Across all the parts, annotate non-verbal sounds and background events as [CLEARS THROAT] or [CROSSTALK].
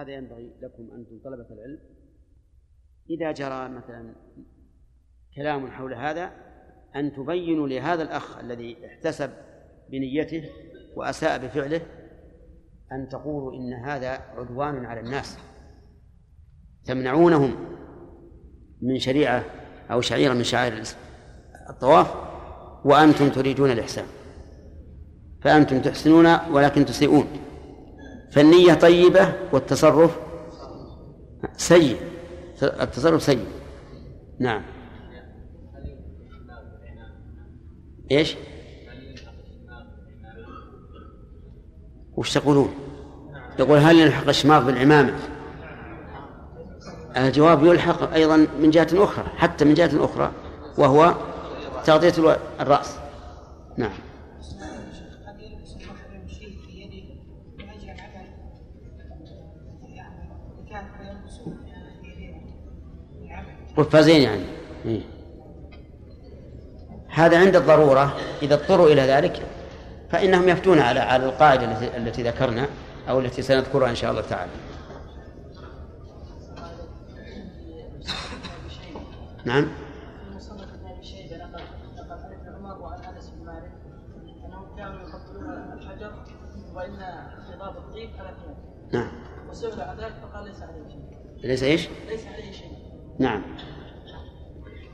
هذا ينبغي لكم أنتم طلبة العلم. إذا جرى مثلا كلام حول هذا أن تبينوا لهذا الأخ الذي احتسب بنيته وأساء بفعله أن تقولوا إن هذا عدوان على الناس. تمنعونهم من شريعة أو شعيرة من شعائر الطواف وأنتم تريدون الإحسان. فأنتم تحسنون ولكن تسيئون. فالنية طيبة والتصرف سيء التصرف سيء نعم إيش؟ وش تقولون؟ يقول هل يلحق الشماغ بالعمامة؟ الجواب يلحق أيضا من جهة أخرى حتى من جهة أخرى وهو تغطية الرأس نعم قفازين يعني. إيه. هذا عند الضرورة إذا اضطروا إلى ذلك فإنهم يفتون على على القاعدة التي, التي ذكرنا أو التي سنذكرها إن شاء الله تعالى. نعم. وان خضاب الطيب نعم. وسئل عن ذلك فقال ليس عليه شيء. ليس إيش؟ ليس عليه شيء. نعم.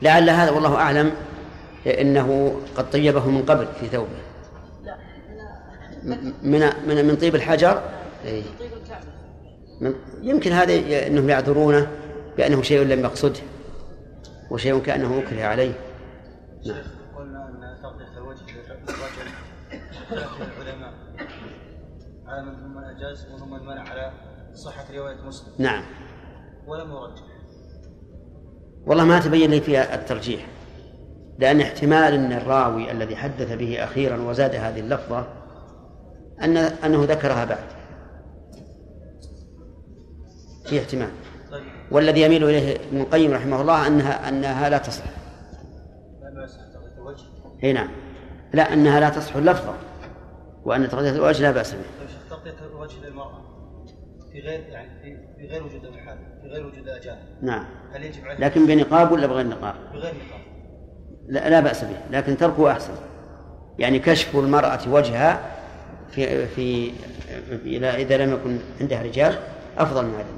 لعل هذا والله أعلم إنه قد طيبه من قبل في ثوبه. لا من من من طيب الحجر؟ إيه. من يمكن هذا إنهم يعذرونه بأنه شيء لم يقصده وشيء كأنه أكره عليه. نعم. قلنا أن تغطيه الوجه للرجل العلماء على من من اجاز وهم من منع على صحة رواية مسلم. نعم. ولم يرجح والله ما تبين لي فيها الترجيح لأن احتمال أن الراوي الذي حدث به أخيرا وزاد هذه اللفظة أن أنه ذكرها بعد. في احتمال. والذي يميل إليه ابن القيم رحمه الله أنها أنها لا تصح. إي نعم. لا أنها لا تصح اللفظة وأن تغطية الوجه لا بأس به. تغطية الوجه للمرأة. في غير يعني في, غير وجود الحال في غير وجود الأجانب. نعم. هل يجب عليه لكن بنقاب ولا بغير نقاب؟ بغير نقاب. لا, لا بأس به لكن تركه أحسن. يعني كشف المرأة وجهها في في إذا لم يكن عندها رجال أفضل من عدم.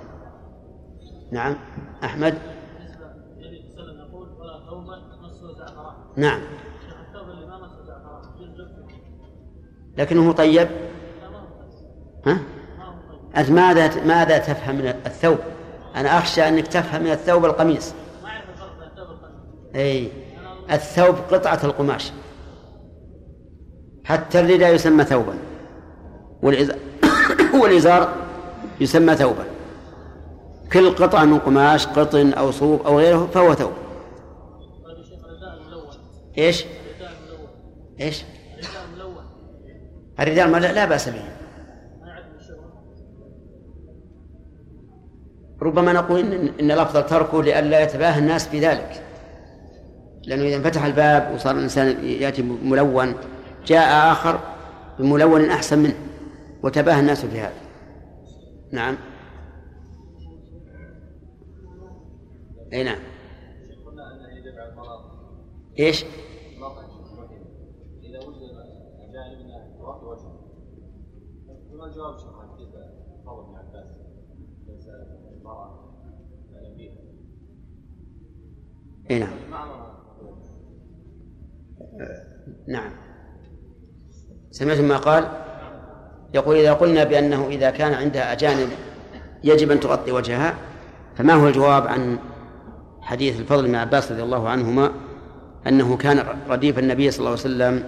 نعم. أحمد؟ نعم. لكنه طيب؟ ها؟ أنت ماذا ماذا تفهم من الثوب؟ أنا أخشى أنك تفهم من الثوب القميص. أي الثوب قطعة القماش حتى الرداء يسمى ثوبا [COUGHS] والإزار يسمى ثوبا كل قطعة من قماش قطن أو صوب أو غيره فهو ثوب إيش؟ إيش؟ الرداء الملون لا بأس به ربما نقول إن, إن الأفضل تركه لئلا يتباهى الناس بذلك. لأنه إذا انفتح الباب وصار الإنسان يأتي ملون جاء آخر بملون أحسن منه وتباهى الناس في هذا نعم. أي نعم. إيش؟ إذا وجد أجانب وجهه. الجواب شيخ كيف قول ابن عباس ليس المرأة اي نعم. نعم. سمعت ما قال؟ يقول إذا قلنا بأنه إذا كان عندها أجانب يجب أن تغطي وجهها فما هو الجواب عن حديث الفضل بن عباس رضي الله عنهما أنه كان رديف النبي صلى الله عليه وسلم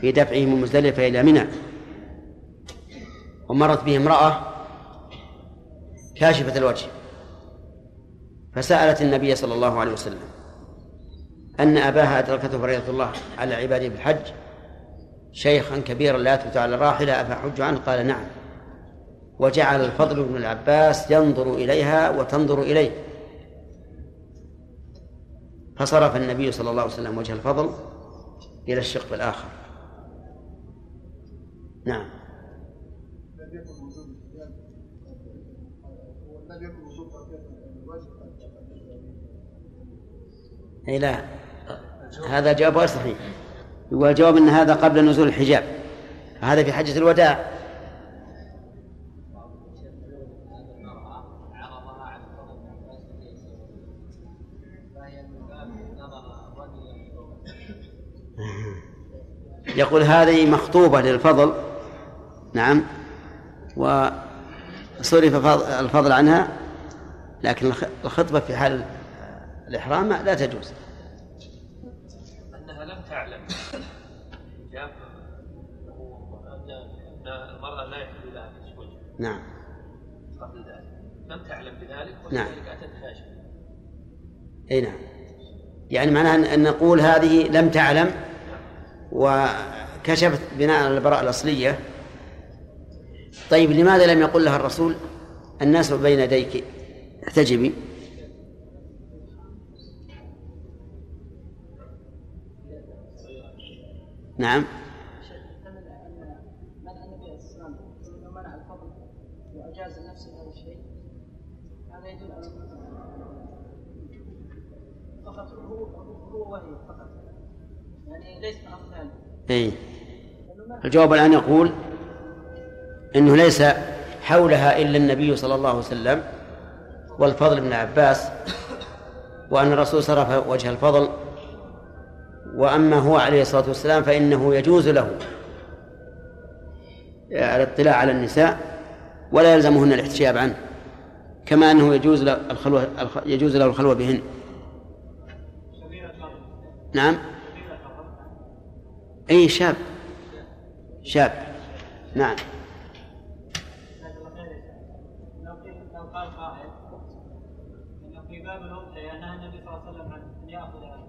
في دفعه من مزدلفة إلى منى؟ ومرت به امرأة كاشفة الوجه فسألت النبي صلى الله عليه وسلم. أن أباها أدركته فريضة الله على عباده بالحج. شيخا كبيرا لا يثبت على الراحلة أفحج عنه؟ قال نعم. وجعل الفضل بن العباس ينظر إليها وتنظر إليه. فصرف النبي صلى الله عليه وسلم وجه الفضل إلى الشق الآخر. نعم. اي لا. هذا جواب غير صحيح. يقول الجواب إن هذا قبل نزول الحجاب. هذا في حجة الوداع. يقول هذه مخطوبة للفضل. نعم. وصرف الفضل عنها لكن الخطبة في حال الإحرام لا تجوز أنها لم تعلم جاب أن المرأة لا يحل لها وجه نعم. قبل ذلك لم تعلم بذلك نعم. ولذلك أتت خاشعة أي نعم. يعني معناها أن نقول هذه لم تعلم وكشفت بناء على البراءة الأصلية. طيب لماذا لم يقل لها الرسول الناس بين يديك احتجبي نعم هذا يدل على فقط هو هو وهي فقط يعني ليس من اي الجواب الآن يقول إنه ليس حولها إلا النبي صلى الله عليه وسلم والفضل بن عباس وأن الرسول صرف وجه الفضل وأما هو عليه الصلاة والسلام فإنه يجوز له الاطلاع على النساء ولا يلزمهن الاحتجاب عنه كما أنه يجوز له الخلوة يجوز له الخلوة بهن. نعم. أي شاب؟ شاب. نعم.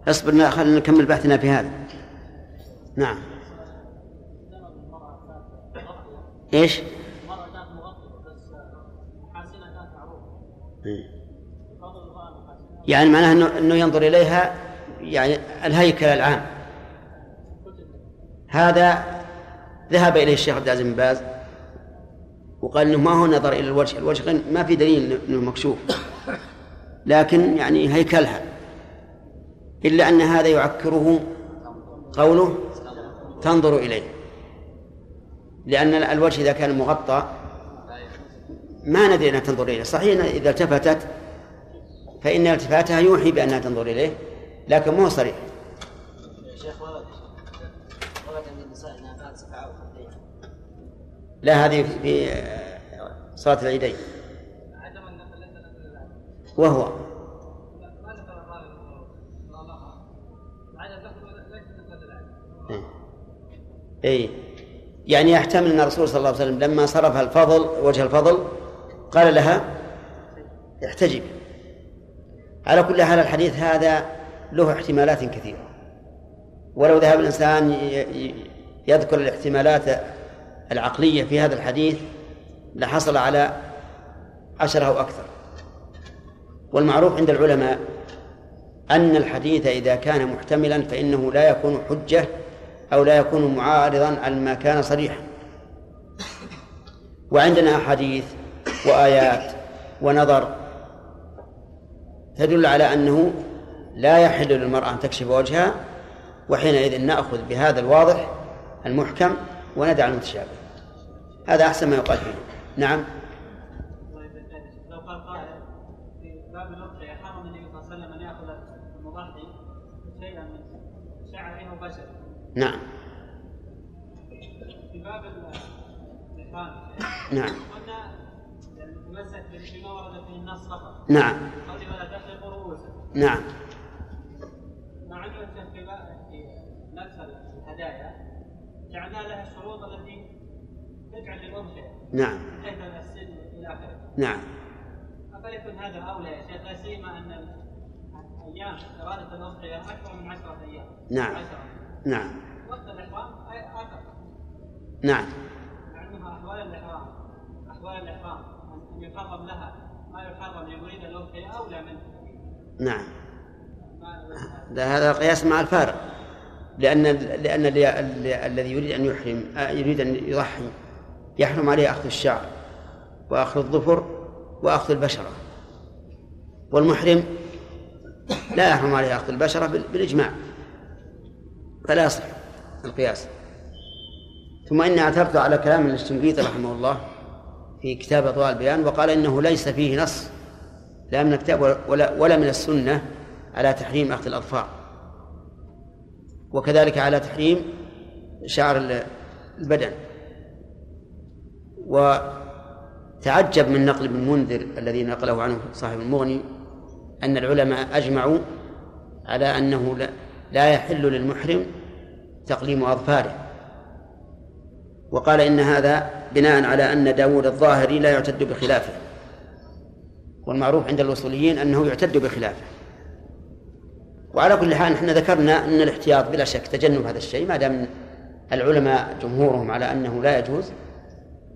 اصبر خلينا نكمل بحثنا في هذا. نعم. إيش؟ يعني معناه إنه ينظر إليها يعني الهيكل العام. هذا ذهب إليه الشيخ عبد العزيز بن باز وقال إنه ما هو نظر إلى الوجه، الوجه ما في دليل انه مكشوف. لكن يعني هيكلها. إلا أن هذا يعكره قوله تنظر إليه. لأن الوجه إذا كان مغطى ما ندري إنها تنظر إليه، صحيح إذا التفتت فإن التفاتها يوحي بأنها تنظر إليه لكن مو صريح شيخ ورد ورد من النساء أنها فاتت أو لا هذه في صلاة العيدين. وهو. اي يعني يحتمل أن الرسول صلى الله عليه وسلم لما صرف الفضل وجه الفضل قال لها احتجب. على كل حال الحديث هذا له احتمالات كثيرة. ولو ذهب الإنسان يذكر الاحتمالات العقلية في هذا الحديث لحصل على عشرة أو أكثر. والمعروف عند العلماء أن الحديث إذا كان محتملا فإنه لا يكون حجة أو لا يكون معارضا على ما كان صريحا. وعندنا أحاديث وآيات ونظر تدل على أنه لا يحل للمرأة أن تكشف وجهها وحينئذ نأخذ بهذا الواضح المحكم وندع المتشابه هذا أحسن ما يقال. فيه نعم. لو قال قائل في باب الأضحية حرم النبي صلى الله عليه وسلم أن يأخذ المضحي شيئا من شعره وبشره نعم. في باب الإحرام. نعم. قلنا يتمسك بما ورد فيه النص فقط. نعم. نعم. مع أنه في نفس الهدايا جعلنا لها الشروط التي نعم. حيث السن إلى آخره؟ نعم. افليكن هذا أولى يا شيخ؟ لا سيما أن أيام إرادة الاضحيه أكثر من عشرة أيام. نعم. عشرة. نعم. وقت الإحرام أكثر نعم. مع انها أحوال الإحرام. أحوال الإحرام. ان يحرم لها ما يحرم لمريد الاضحيه أولى منه. نعم. هذا قياس مع الفارق. لأن لأن الذي يريد أن يحرم يريد أن يضحي. يحرم عليه أخذ الشعر وأخذ الظفر وأخذ البشرة. والمحرم لا يحرم عليه أخذ البشرة بالإجماع فلا يصح القياس. ثم إني اعترضت على كلام الشنقيطي رحمه الله في كتاب أضواء البيان وقال إنه ليس فيه نص لا من الكتاب ولا, ولا من السنة على تحريم أخذ الأظفار. وكذلك على تحريم شعر البدن. وتعجب من نقل ابن منذر الذي نقله عنه صاحب المغني أن العلماء أجمعوا على أنه لا يحل للمحرم تقليم أظفاره. وقال إن هذا بناء على أن داود الظاهري لا يعتد بخلافه. والمعروف عند الوصوليين أنه يعتد بخلافه. وعلى كل حال نحن ذكرنا أن الاحتياط بلا شك تجنب هذا الشيء ما دام العلماء جمهورهم على أنه لا يجوز.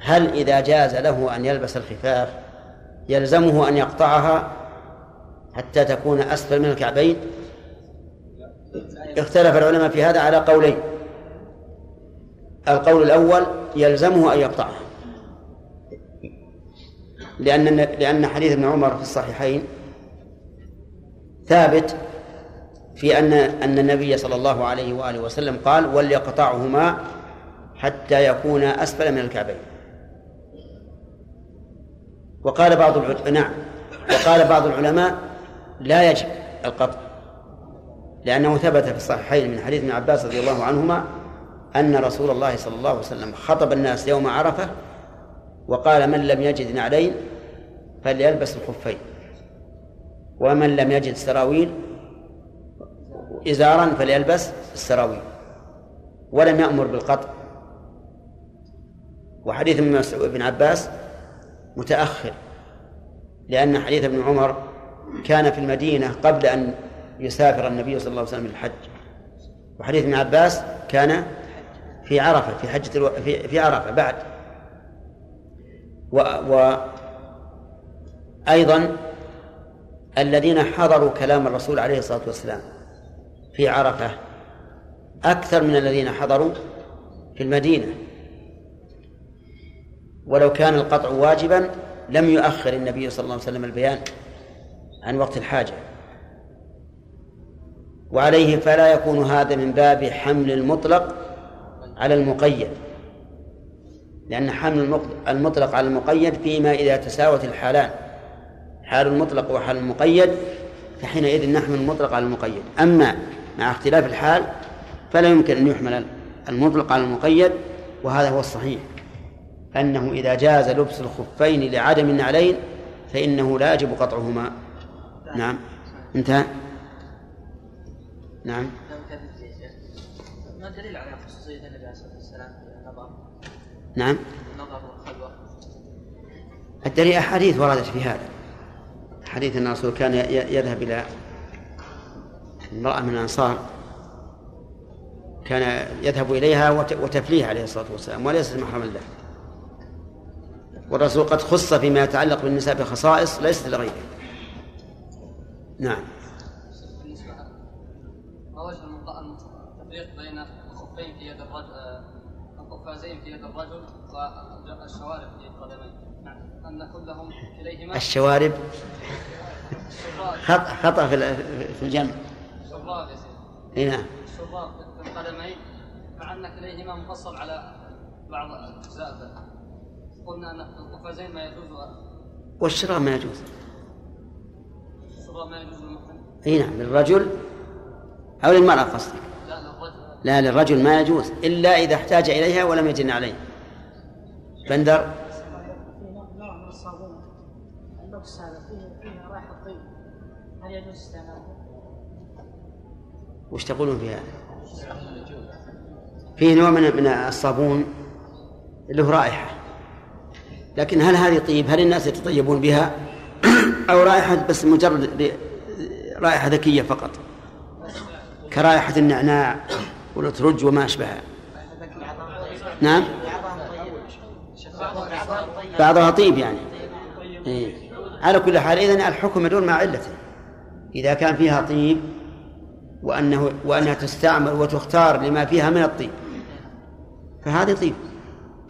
هل إذا جاز له أن يلبس الخفاف يلزمه أن يقطعها حتى تكون أسفل من الكعبين؟ اختلف العلماء في هذا على قولين. القول الأول يلزمه أن يقطعها. لأن لأن حديث ابن عمر في الصحيحين ثابت في أن أن النبي صلى الله عليه وآله وسلم قال وليقطعهما حتى يكون أسفل من الكعبين. وقال بعض العلماء نعم وقال بعض العلماء لا يجب القطع لأنه ثبت في الصحيحين من حديث ابن عباس رضي الله عنهما أن رسول الله صلى الله عليه وسلم خطب الناس يوم عرفة وقال من لم يجد نعلين فليلبس الخفين ومن لم يجد سراويل إزارا فليلبس السراويل ولم يأمر بالقطع. وحديث ابن عباس متأخر لأن حديث ابن عمر كان في المدينة قبل أن يسافر النبي صلى الله عليه وسلم للحج. وحديث ابن عباس كان في عرفة في حجة ألو... في في عرفة بعد. و... و أيضا الذين حضروا كلام الرسول عليه الصلاة والسلام في عرفة أكثر من الذين حضروا في المدينة. ولو كان القطع واجبا لم يؤخر النبي صلى الله عليه وسلم البيان عن وقت الحاجة. وعليه فلا يكون هذا من باب حمل المطلق على المقيد لأن حمل المطلق على المقيد فيما إذا تساوت الحالان حال المطلق وحال المقيد فحينئذ نحمل المطلق على المقيد. أما مع اختلاف الحال فلا يمكن أن يحمل المطلق على المقيد وهذا هو الصحيح. أنه إذا جاز لبس الخفين لعدم النعلين فإنه لا يجب قطعهما. نعم. انتهى نعم. ما الدليل على خصوصية النبي عليه الصلاة والسلام النظر؟ نعم. النظر والخلوة. الدليل أحاديث وردت في هذا. حديث أن الرسول كان يذهب إلى امرأة من الأنصار. كان يذهب إليها وتفليها عليه الصلاة والسلام وليست محرما له. والرسول قد خص فيما يتعلق بالنساء بخصائص ليست لغيره. نعم. ما وجه التفريق بين الخفين في يد الرجل القفازين في يد الرجل والشوارب في القدمين نعم. أن كلهم كليهما الشوارب. خطأ في الجمع. شراب يا سيدي. نعم. شراب في القدمين مع أن كليهما مفصل على بعض أجزاء قلنا أن القفازين ما يجوز والشراب ما يجوز. الشراب ما يجوز للمحرم إي نعم للرجل أو للمرأة قصدك. لا للرجل. لا للرجل ما يجوز إلا إذا احتاج إليها ولم يجن عليه. بندر؟ هل يجوز استعماله؟ وش تقولون في هذا؟ فيه نوع من من الصابون له رائحة. لكن هل هذه طيب؟ هل الناس يتطيبون بها؟ [CLEARS THROAT] أو رائحة بس مجرد رائحة ذكية فقط؟ كرائحة النعناع والأترج وما أشبهها. نعم؟ بعضها طيب يعني. إيه. على كل حال إذن الحكم يدور مع علته. إذا كان فيها طيب وأنه وأنها تستعمل وتختار لما فيها من الطيب. فهذه طيب.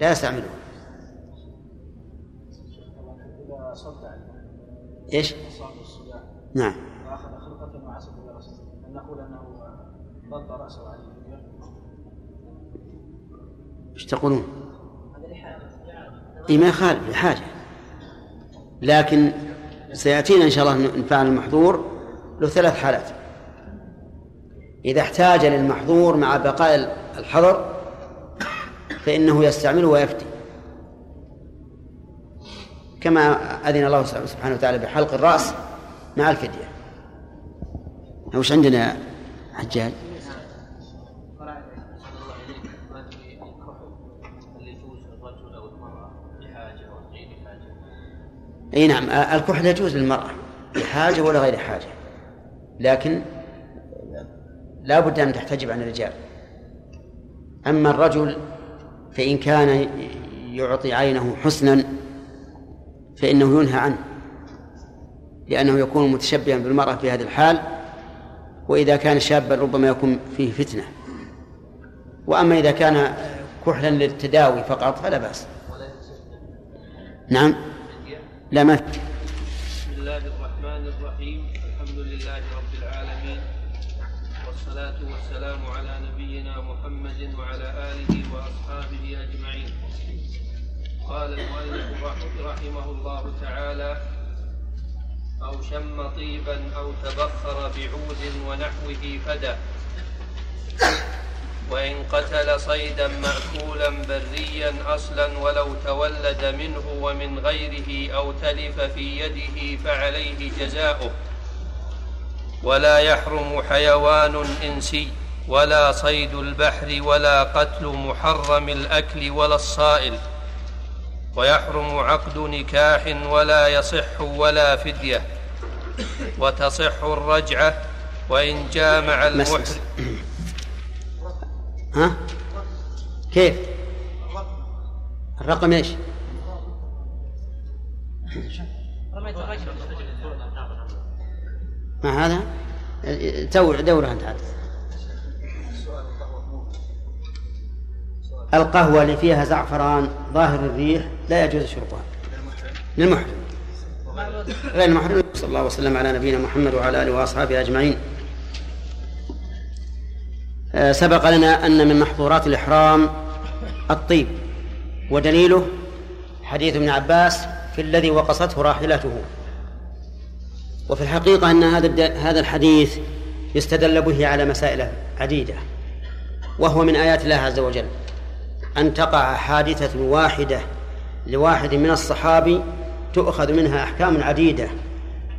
لا يستعملها. إيش؟ نعم على إيش تقولون؟ إي ما يخالف لحاجه لكن سيأتينا إن شاء الله نفعل المحظور له ثلاث حالات إذا احتاج للمحظور مع بقاء الحظر فإنه يستعمله ويفتي كما أذن الله سبحانه وتعالى بحلق الرأس مع الفدية. وش عندنا حجاج؟ إي نعم الكحل يجوز للمرأة لحاجة ولا غير حاجة. لكن لا بد أن تحتجب عن الرجال. أما الرجل فإن كان يعطي عينه حسنا فإنه ينهى عنه لأنه يكون متشبها بالمرأة في هذه الحال وإذا كان شابا ربما يكون فيه فتنة. وأما إذا كان كحلا للتداوي فقط فلا بأس. نعم؟ لا ما بسم الله الرحمن الرحيم. الحمد لله رب العالمين والصلاة والسلام على نبينا محمد وعلى آله قال المؤلف رحمه الله تعالى أو شم طيبا أو تبخر بعود ونحوه فدا وإن قتل صيدا مأكولا بريا أصلا ولو تولد منه ومن غيره أو تلف في يده فعليه جزاؤه. ولا يحرم حيوان إنسي ولا صيد البحر ولا قتل محرم الأكل ولا الصائل. ويحرم عقد نكاح ولا يصح ولا فدية وتصح الرجعة وإن جامع المحرم ها؟ كيف؟ الرقم إيش؟ ما هذا؟ دور دورها انت القهوة اللي فيها زعفران ظاهر الريح لا يجوز شربها. للمحرم. غير المحرم. صلى الله وسلم على نبينا محمد وعلى آله وأصحابه أجمعين. آه، سبق لنا أن من محظورات الإحرام الطيب ودليله حديث ابن عباس في الذي وقصته راحلته. وفي الحقيقة أن هذا هذا الحديث يستدل به على مسائل عديدة وهو من آيات الله عز وجل. أن تقع حادثة واحدة لواحد من الصحابي تؤخذ منها أحكام عديدة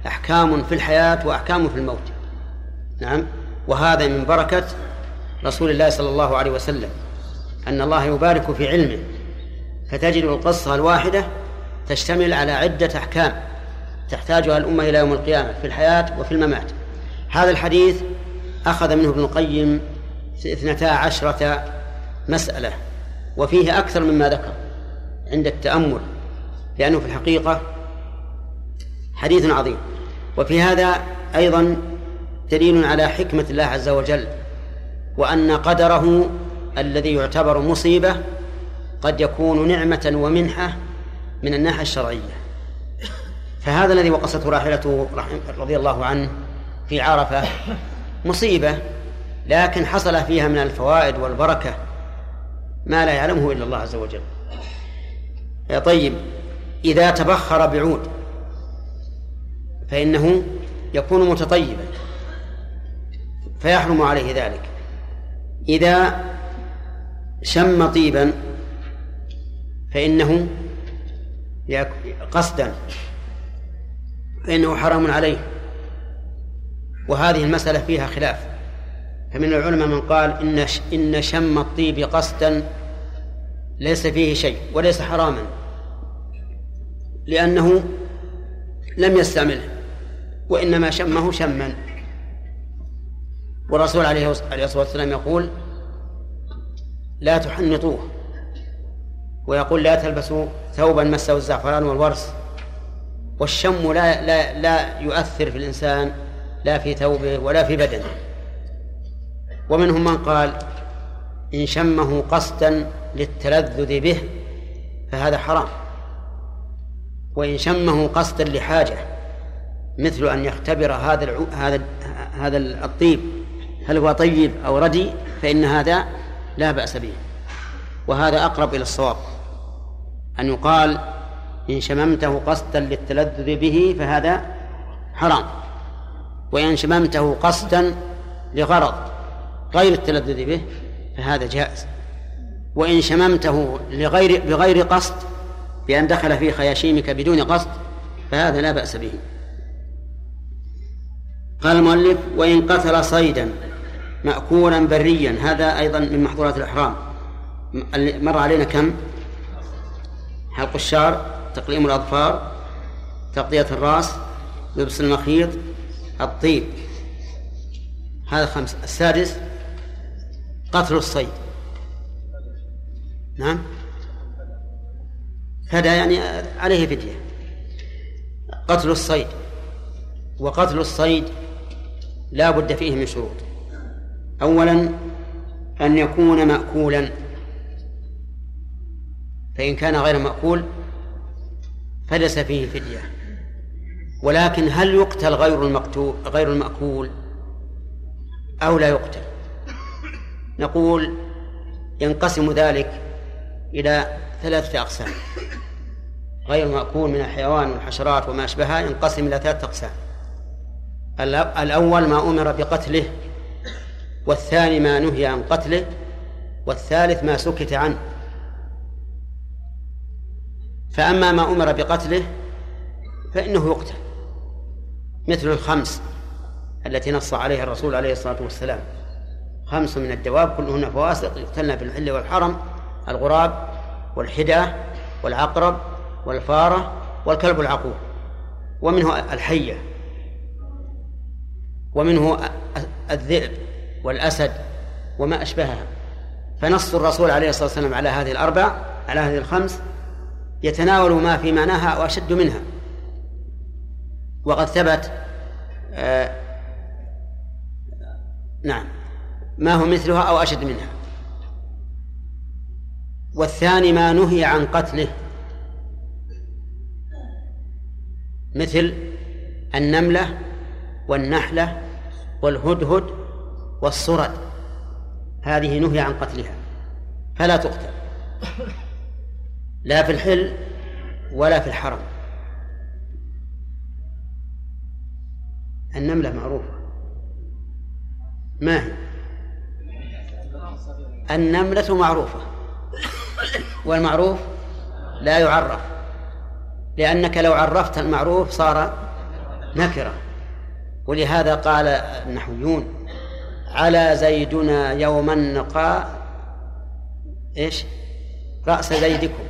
أحكام في الحياة وأحكام في الموت. نعم. وهذا من بركة رسول الله صلى الله عليه وسلم أن الله يبارك في علمه. فتجد القصة الواحدة تشتمل على عدة أحكام تحتاجها الأمة إلى يوم القيامة في الحياة وفي الممات. هذا الحديث أخذ منه ابن القيم اثنتا عشرة مسألة. وفيه أكثر مما ذكر عند التأمل لأنه في الحقيقة حديث عظيم. وفي هذا أيضا دليل على حكمة الله عز وجل وأن قدره الذي يعتبر مصيبة قد يكون نعمة ومنحة من الناحية الشرعية. فهذا الذي وقصته راحلته رضي الله عنه في عرفة مصيبة لكن حصل فيها من الفوائد والبركة ما لا يعلمه إلا الله عز وجل. طيب إذا تبخر بعود فإنه يكون متطيبا فيحرم عليه ذلك. إذا شم طيبا فإنه قصدا فإنه حرام عليه. وهذه المسألة فيها خلاف. فمن العلماء من قال إن إن شم الطيب قصدا ليس فيه شيء وليس حراما لأنه لم يستعمله وإنما شمه شما. والرسول عليه الصلاة والسلام يقول لا تحنطوه ويقول لا تلبسوا ثوبا مسه الزعفران والورس والشم لا لا لا يؤثر في الإنسان لا في ثوبه ولا في بدنه. ومنهم من قال إن شمه قصدا للتلذذ به فهذا حرام. وإن شمه قصدا لحاجة مثل أن يختبر هذا العو... هذا هذا الطيب هل هو طيب أو ردي فإن هذا لا بأس به. وهذا أقرب إلى الصواب. أن يقال إن شممته قصدا للتلذذ به فهذا حرام. وإن شممته قصدا لغرض غير التلذذ به فهذا جائز. وإن شممته لغير بغير قصد بأن دخل في خياشيمك بدون قصد فهذا لا بأس به. قال المؤلف وإن قتل صيدا مأكولا بريا هذا أيضا من محظورات الإحرام. مر علينا كم؟ حلق الشعر تقليم الأظفار تغطية الرأس لبس المخيط الطيب. هذا خمس. السادس قتل الصيد. نعم. هذا يعني عليه فدية. قتل الصيد. وقتل الصيد لا بد فيه من شروط. أولا أن يكون مأكولا. فإن كان غير مأكول فليس فيه فدية. ولكن هل يقتل غير المقتول غير المأكول؟ أو لا يقتل؟ نقول ينقسم ذلك إلى ثلاثة أقسام. غير مأكول من الحيوان والحشرات وما أشبهها ينقسم إلى ثلاثة أقسام. الأول ما أمر بقتله والثاني ما نهي عن قتله والثالث ما سكت عنه. فأما ما أمر بقتله فإنه يقتل مثل الخمس التي نص عليها الرسول عليه الصلاة والسلام. خمس من الدواب كلهن فواسق يقتلن في الحل والحرم الغراب والحدى والعقرب والفارة والكلب العقور. ومنه الحية ومنه الذئب والأسد وما أشبهها. فنص الرسول عليه الصلاة والسلام على هذه الأربع على هذه الخمس يتناول ما في معناها وأشد منها. وقد ثبت آه نعم. ما هو مثلها أو أشد منها. والثاني ما نهي عن قتله. مثل النملة والنحلة والهدهد والصرد. هذه نهي عن قتلها. فلا تقتل. لا في الحل ولا في الحرم. النملة معروفة. ما هي؟ النملة معروفة. والمعروف لا يعرف. لأنك لو عرفت المعروف صار نكرة ولهذا قال النحويون على زيدنا يوم النقاء إيش؟ رأس زيدكم.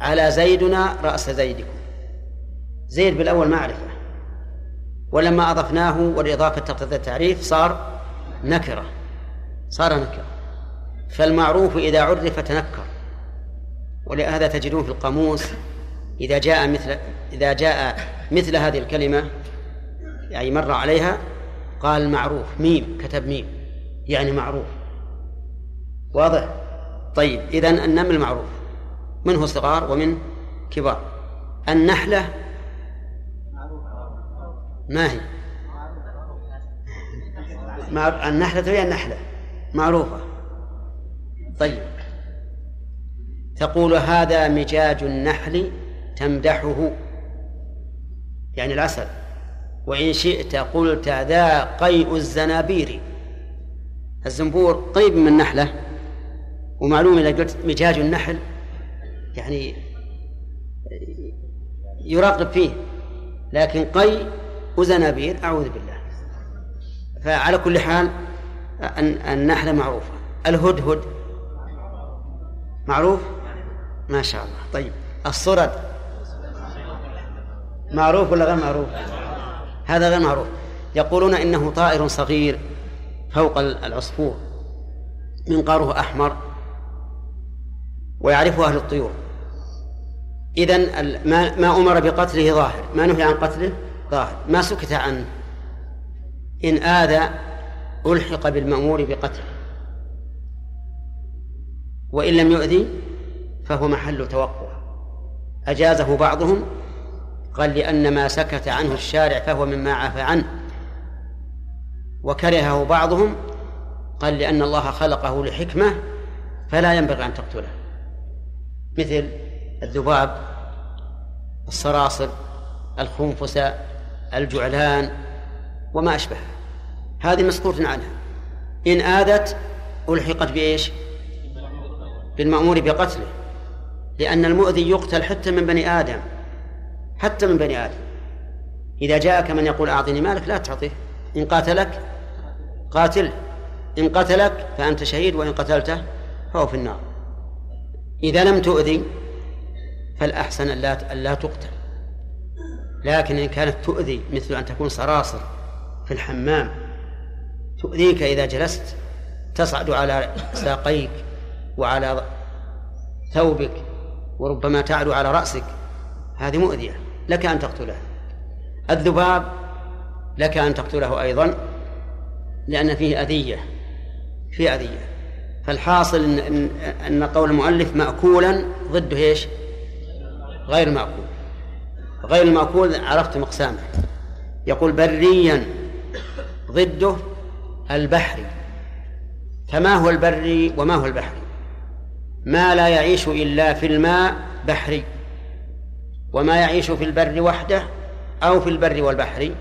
على زيدنا رأس زيدكم. زيد بالأول معرفة ولما أضفناه والإضافة تقتضي التعريف صار نكرة صار نكرة فالمعروف إذا عرف تنكر. ولهذا تجدون في القاموس إذا جاء مثل إذا جاء مثل هذه الكلمة يعني مر عليها قال معروف ميم كتب ميم يعني معروف. واضح؟ طيب إذا النمل معروف منه صغار ومن كبار؟ النحلة ما هي؟ النحلة هي النحلة. معروفة. طيب. تقول هذا مجاج النحل تمدحه. يعني العسل. وإن شئت قلت ذا قيء الزنابير. الزنبور طيب من النحلة ومعلوم إذا قلت مجاج النحل يعني يراقب فيه. لكن قي وزنابير أعوذ بالله. فعلى كل حال النحلة معروفة الهدهد معروف. ما شاء الله. طيب الصرد. معروف ولا غير معروف؟ هذا غير معروف. يقولون إنه طائر صغير فوق العصفور. منقاره أحمر. ويعرفه أهل الطيور. إذن ما, ما أمر بقتله ظاهر. ما نهي عن قتله؟ ظاهر. ما سكت عنه. إن آذى ألحق بالمأمور بقتله. وإن لم يؤذي فهو محل توقع. أجازه بعضهم قال لأن ما سكت عنه الشارع فهو مما عفى عنه. وكرهه بعضهم قال لأن الله خلقه لحكمة فلا ينبغي أن تقتله. مثل الذباب الصراصر الخنفس الجعلان وما أشبهها هذه مسكوت عنها. إن آذت ألحقت بإيش؟ بالمأمور بقتله. لأن المؤذي يقتل حتى من بني آدم. حتى من بني آدم. إذا جاءك من يقول أعطني مالك لا تعطيه. إن قاتلك قاتل. إن قتلك فأنت شهيد وإن قتلته فهو في النار. إذا لم تؤذي فالأحسن ألا ألا تقتل. لكن إن كانت تؤذي مثل أن تكون صراصر في الحمام تؤذيك إذا جلست تصعد على ساقيك وعلى ثوبك وربما تعلو على رأسك. هذه مؤذية لك أن تقتله الذباب لك أن تقتله أيضا لأن فيه أذية فيه أذية. فالحاصل إن, أن قول المؤلف مأكولا ضده إيش؟ غير مأكول. غير المأكول عرفت مقسامه. يقول بريا ضده البحري فما هو البري وما هو البحري ما لا يعيش إلا في الماء بحري. وما يعيش في البر وحده أو في البر والبحر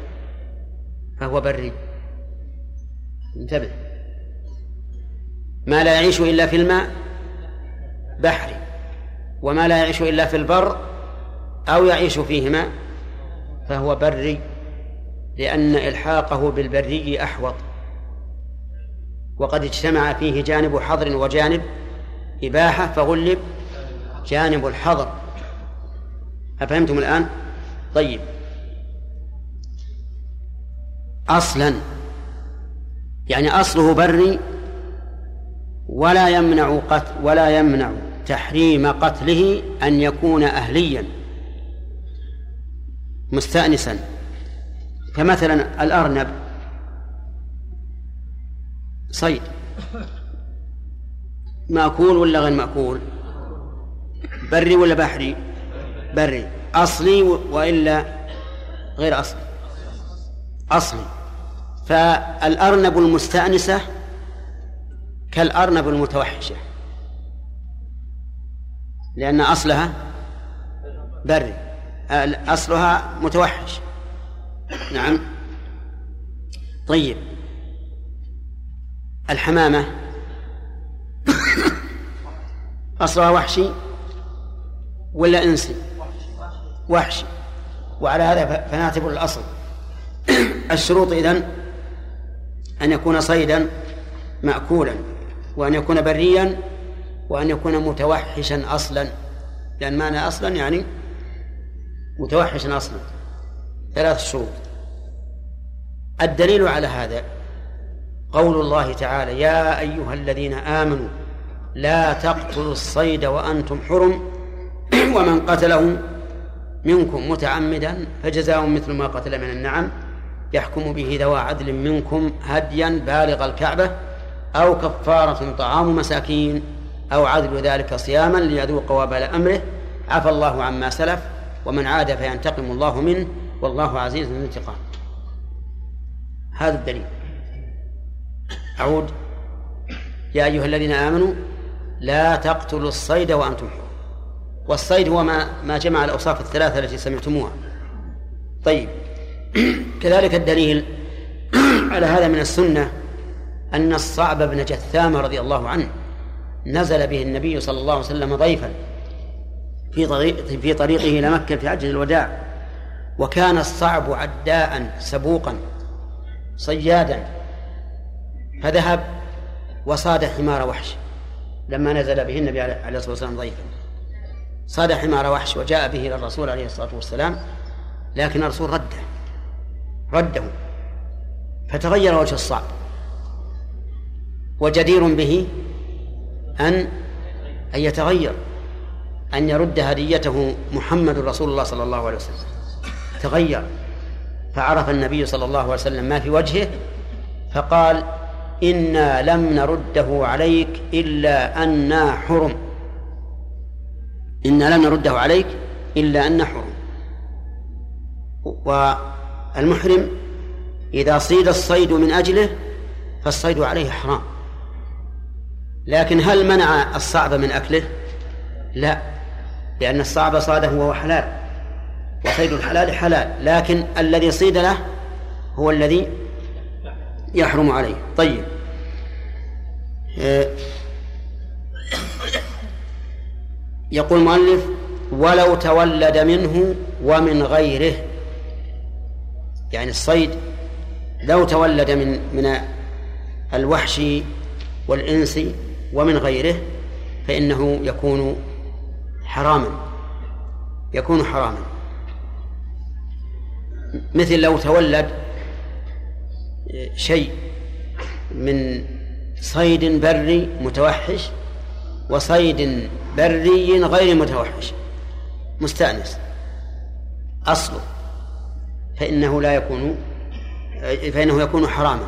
فهو بري. انتبه. ما لا يعيش إلا في الماء بحري. وما لا يعيش إلا في البر أو يعيش فيهما فهو بري. لأن إلحاقه بالبري أحوط. وقد اجتمع فيه جانب حظر وجانب إباحة فغلب جانب الحظر. أفهمتم الآن؟ طيب. أصلا يعني أصله بري ولا يمنع قتل ولا يمنع تحريم قتله أن يكون أهليا مستأنسا. كمثلا الأرنب صيد. مأكول ولا غير مأكول؟ بري ولا بحري؟ بري. أصلي وإلا غير أصلي. أصلي. فالأرنب المستأنسة كالأرنب المتوحشة. لأن أصلها بري. أصلها متوحش. نعم. طيب. الحمامة. أصلها وحشي ولا إنسي؟ وحشي. وعلى هذا فنعتبر الأصل. [CLEARS THROAT] الشروط إذن أن يكون صيدا مأكولا وأن يكون بريا وأن يكون متوحشا أصلا. لأن معنى أصلا يعني متوحشا أصلا. ثلاث شروط. الدليل على هذا قول الله تعالى يا أيها الذين آمنوا لا تقتلوا الصيد وأنتم حرم [CLEARS THROAT] ومن قتله منكم متعمدا فجزاء مثل ما قتل من النعم يحكم به ذوى عدل منكم هديا بالغ الكعبة أو كفارة طعام مساكين أو عدل ذلك صياما ليذوق وبال أمره. عفى الله عما سلف ومن عاد فينتقم الله منه. والله عزيز ذو انتقام. هذا الدليل. أعود. يا أيها الذين آمنوا لا تقتلوا الصيد وأنتم حر والصيد هو ما ما جمع الأوصاف الثلاثة التي سمعتموها. طيب. [CLEARS THROAT] كذلك الدليل [CLEARS THROAT] على هذا من السنة أن الصعب بن جثام رضي الله عنه نزل به النبي صلى الله عليه وسلم ضيفا في طريق في طريقه إلى مكة في حجة الوداع. وكان الصعب عداء سبوقا صيادا. فذهب وصاد حمار وحش لما نزل به النبي عليه الصلاة والسلام ضيفا. صاد حمار وحش وجاء به إلى الرسول عليه الصلاة والسلام لكن الرسول رده. رده. فتغير وجه الصعب وجدير به أن أن يتغير أن يرد هديته محمد رسول الله صلى الله عليه وسلم. تغير. فعرف النبي صلى الله عليه وسلم ما في وجهه فقال إنا لم نرده عليك إلا أنا حرم. إنا لم نرده عليك إلا أن حرم. والمحرم إذا صيد الصيد من أجله فالصيد عليه حرام. لكن هل منع الصعب من أكله؟ لا لأن الصعب صاده وهو حلال وصيد الحلال حلال. لكن الذي صيد له هو الذي يحرم عليه. طيب. يقول المؤلف ولو تولد منه ومن غيره. يعني الصيد لو تولد من من الوحش والإنس ومن غيره فإنه يكون حراما. يكون حراما. مثل لو تولد شيء من صيد بري متوحش وصيد بري غير متوحش. مستأنس. أصله فإنه لا يكون فإنه يكون حراما.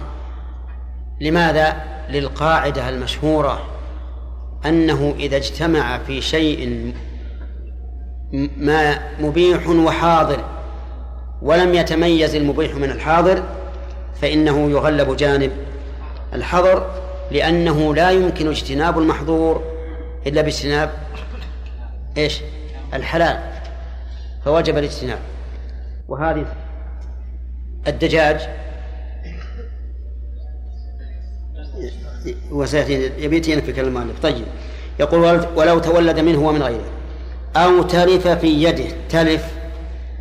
لماذا؟ للقاعدة المشهورة أنه إذا اجتمع في شيء ما مبيح وحاضر ولم يتميز المبيح من الحاضر فإنه يغلب جانب الحظر لأنه لا يمكن اجتناب المحظور إلا باجتناب إيش؟ الحلال فوجب الاجتناب. وهذه الدجاج وسيأتي يبيتين في كلام المؤلف. طيب يقول ولو تولد منه ومن غيره أو تلف في يده تلف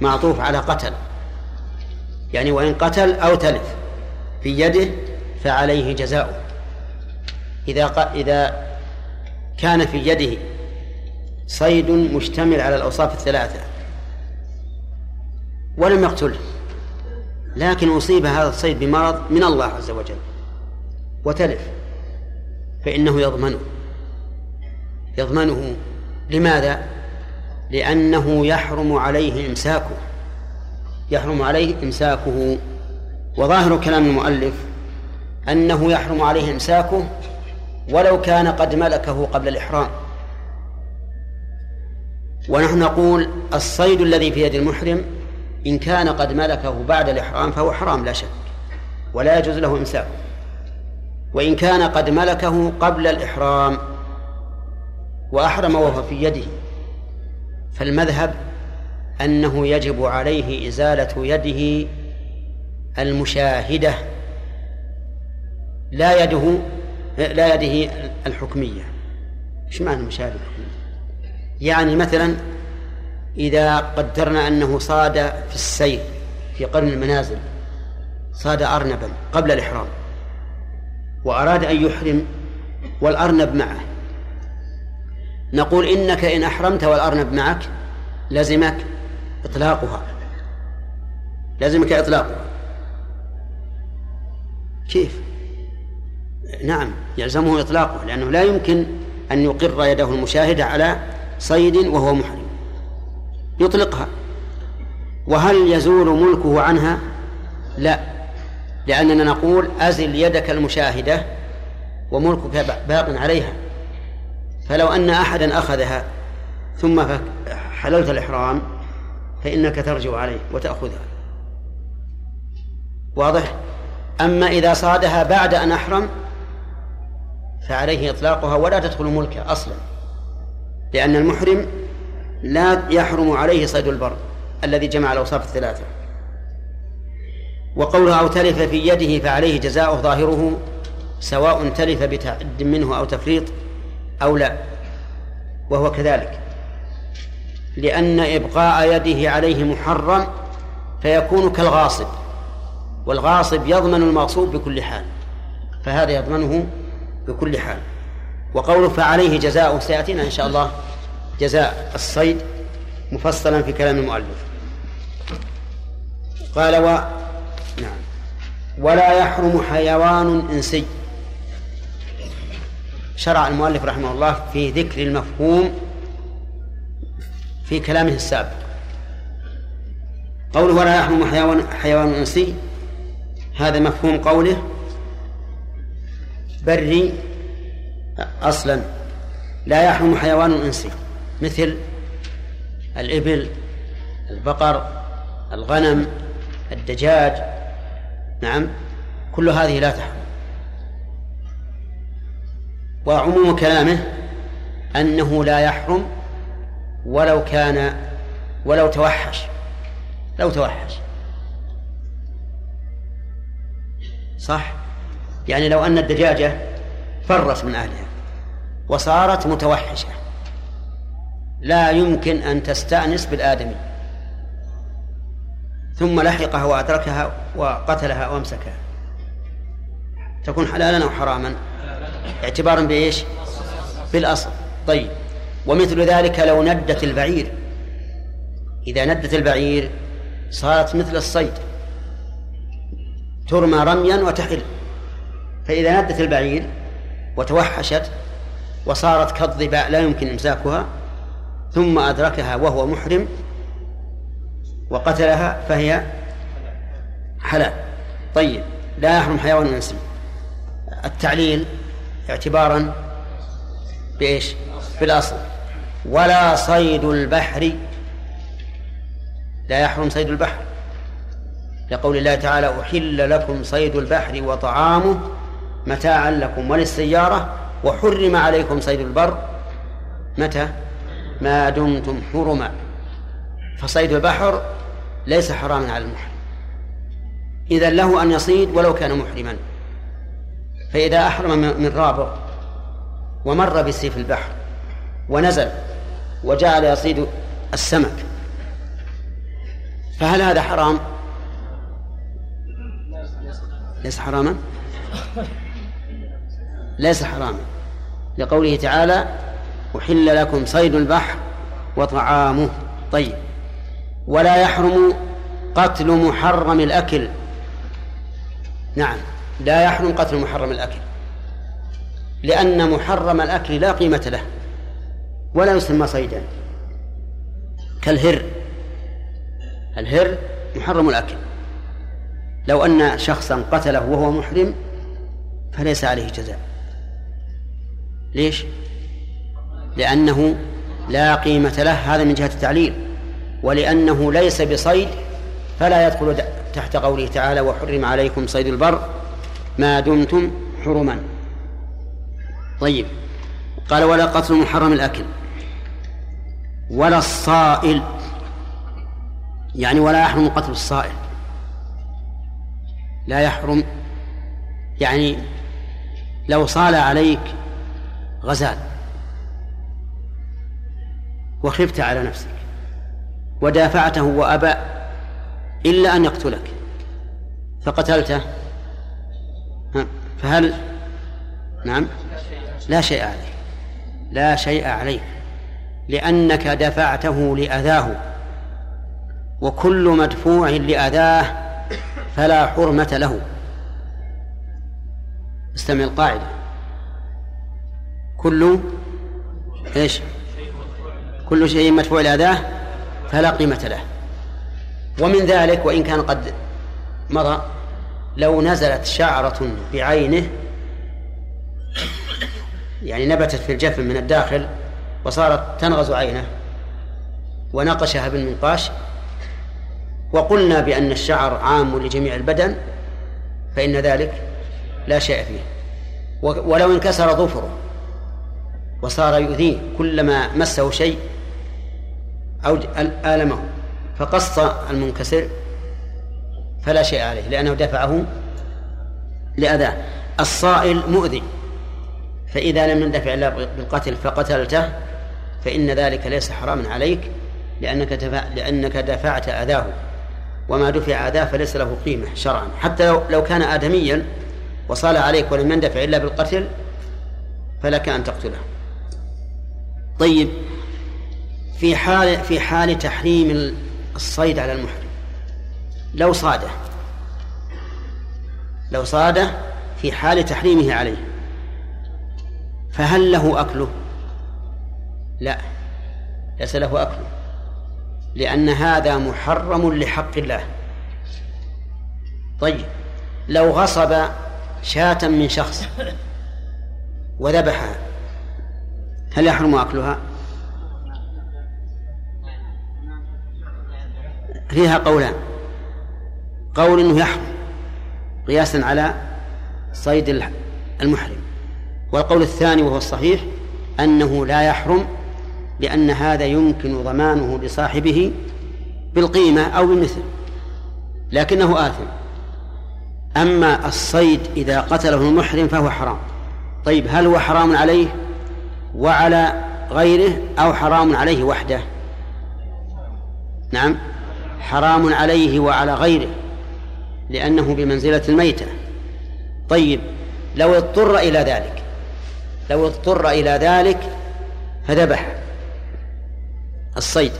معطوف على قتل. يعني وإن قتل أو تلف. في يده فعليه جزاؤه. إذا إذا كان في يده صيد مشتمل على الأوصاف الثلاثة. ولم يقتله. لكن أصيب هذا الصيد بمرض من الله عز وجل. وتلف. فإنه يضمنه. يضمنه. لماذا؟ لأنه يحرم عليه إمساكه. يحرم عليه إمساكه. وظاهر كلام المؤلف أنه يحرم عليه إمساكه ولو كان قد ملكه قبل الإحرام. ونحن نقول الصيد الذي في يد المحرم إن كان قد ملكه بعد الإحرام فهو حرام لا شك ولا يجوز له إمساكه. وإن كان قد ملكه قبل الإحرام وأحرم وهو في يده فالمذهب أنه يجب عليه إزالة يده المشاهدة لا يده لا يده الحكمية. إيش معنى المشاهدة الحكمية؟ يعني مثلا إذا قدرنا أنه صاد في السير في قرن المنازل صاد أرنبا قبل الإحرام وأراد أن يحرم والأرنب معه. نقول إنك إن أحرمت والأرنب معك لزمك إطلاقها. لازمك إطلاقها. كيف؟ نعم يلزمه إطلاقه لأنه لا يمكن أن يقر يده المشاهدة على صيد وهو محرم. يطلقها. وهل يزول ملكه عنها؟ لا لأننا نقول أزل يدك المشاهدة وملكك باق عليها. فلو أن أحدا أخذها ثم حللت الإحرام فإنك ترجع عليه وتأخذها. واضح؟ أما إذا صادها بعد أن أحرم فعليه إطلاقها ولا تدخل ملكه أصلا لأن المحرم لا يحرم عليه صيد البر الذي جمع الأوصاف الثلاثة. وقوله أو تلف في يده فعليه جزاؤه ظاهره سواء تلف بتعد منه أو تفريط أو لا وهو كذلك. لأن إبقاء يده عليه محرم فيكون كالغاصب. والغاصب يضمن المغصوب بكل حال فهذا يضمنه بكل حال. وقوله فعليه جزاء سيأتينا إن شاء الله جزاء الصيد مفصلا في كلام المؤلف. قال و نعم. ولا يحرم حيوان إنسي. شرع المؤلف رحمه الله في ذكر المفهوم في كلامه السابق. قوله ولا يحرم حيوان حيوان إنسي هذا مفهوم قوله بري أصلا. لا يحرم حيوان انسي مثل الإبل البقر الغنم الدجاج. نعم كل هذه لا تحرم. وعموم كلامه أنه لا يحرم ولو كان ولو توحش لو توحش. صح؟ يعني لو أن الدجاجة فرت من أهلها وصارت متوحشة لا يمكن أن تستأنس بالآدمي. ثم لحقها وأدركها وقتلها وأمسكها. تكون حلالا أو حراما؟ اعتبارا بإيش؟ بالأصل. طيب ومثل ذلك لو ندت البعير. إذا ندت البعير صارت مثل الصيد. ترمى رميا وتحل. فإذا ندت البعير وتوحشت وصارت كالظباء لا يمكن إمساكها ثم أدركها وهو محرم وقتلها فهي حلال. طيب لا يحرم حيوان انسي التعليل اعتبارا بإيش؟ بالأصل. ولا صيد البحر. لا يحرم صيد البحر. لقول الله تعالى أحل لكم صيد البحر وطعامه متاعا لكم وللسيارة وحرم عليكم صيد البر متى؟ ما دمتم حرما. فصيد البحر ليس حراما على المحرم. إذا له أن يصيد ولو كان محرما. فإذا أحرم من رابغ ومر بسيف البحر ونزل وجعل يصيد السمك فهل هذا حرام؟ ليس حراما؟ ليس حراما. لقوله تعالى أحل لكم صيد البحر وطعامه. طيب. ولا يحرم قتل محرم الأكل. نعم. لا يحرم قتل محرم الأكل. لأن محرم الأكل لا قيمة له ولا يسمى صيدا. كالهر. الهر محرم الأكل. لو أن شخصا قتله وهو محرم فليس عليه جزاء. ليش؟ لأنه لا قيمة له هذا من جهة التعليل. ولأنه ليس بصيد فلا يدخل تحت قوله تعالى وحرم عليكم صيد البر ما دمتم حرما. طيب. قال ولا قتل محرم الأكل ولا الصائل. يعني ولا يحرم قتل الصائل. لا يحرم. يعني لو صال عليك غزال وخفت على نفسك ودافعته وأبى إلا أن يقتلك فقتلته فهل نعم لا شيء عليك لا شيء عليك لأنك دفعته لأذاه وكل مدفوع لأذاه فلا حرمة له. استمع القاعدة. كل إيش؟ كل شيء مدفوع لأذاه فلا قيمة له. ومن ذلك وإن كان قد مضى لو نزلت شعرة بعينه يعني نبتت في الجفن من الداخل وصارت تنغز عينه ونقشها بالمنقاش وقلنا بأن الشعر عام لجميع البدن فإن ذلك لا شيء فيه. ولو انكسر ظفره وصار يؤذيه كلما مسه شيء أو آلمه فقص المنكسر فلا شيء عليه لأنه دفعه لأذاه. الصائل مؤذي فإذا لم يندفع إلا بالقتل فقتلته فإن ذلك ليس حراما عليك لأنك دفع لأنك دفعت أذاه. وما دفع أذاه فليس له قيمة شرعا. حتى لو, لو كان آدميا وصال عليك ولم يندفع إلا بالقتل فلك أن تقتله. طيب في حال في حال تحريم الصيد على المحرم لو صاده لو صاده في حال تحريمه عليه فهل له أكله؟ لا ليس له أكله. لأن هذا محرم لحق الله. طيب لو غصب شاة من شخص وذبحها هل يحرم أكلها؟ فيها قولان. قول إنه يحرم قياسا على صيد المحرم. والقول الثاني وهو الصحيح أنه لا يحرم لأن هذا يمكن ضمانه لصاحبه بالقيمة أو بالمثل لكنه آثم. أما الصيد إذا قتله المحرم فهو حرام. طيب هل هو حرام عليه وعلى غيره أو حرام عليه وحده؟ نعم حرام عليه وعلى غيره لأنه بمنزلة الميتة. طيب لو اضطر إلى ذلك لو اضطر إلى ذلك فذبح. الصيد.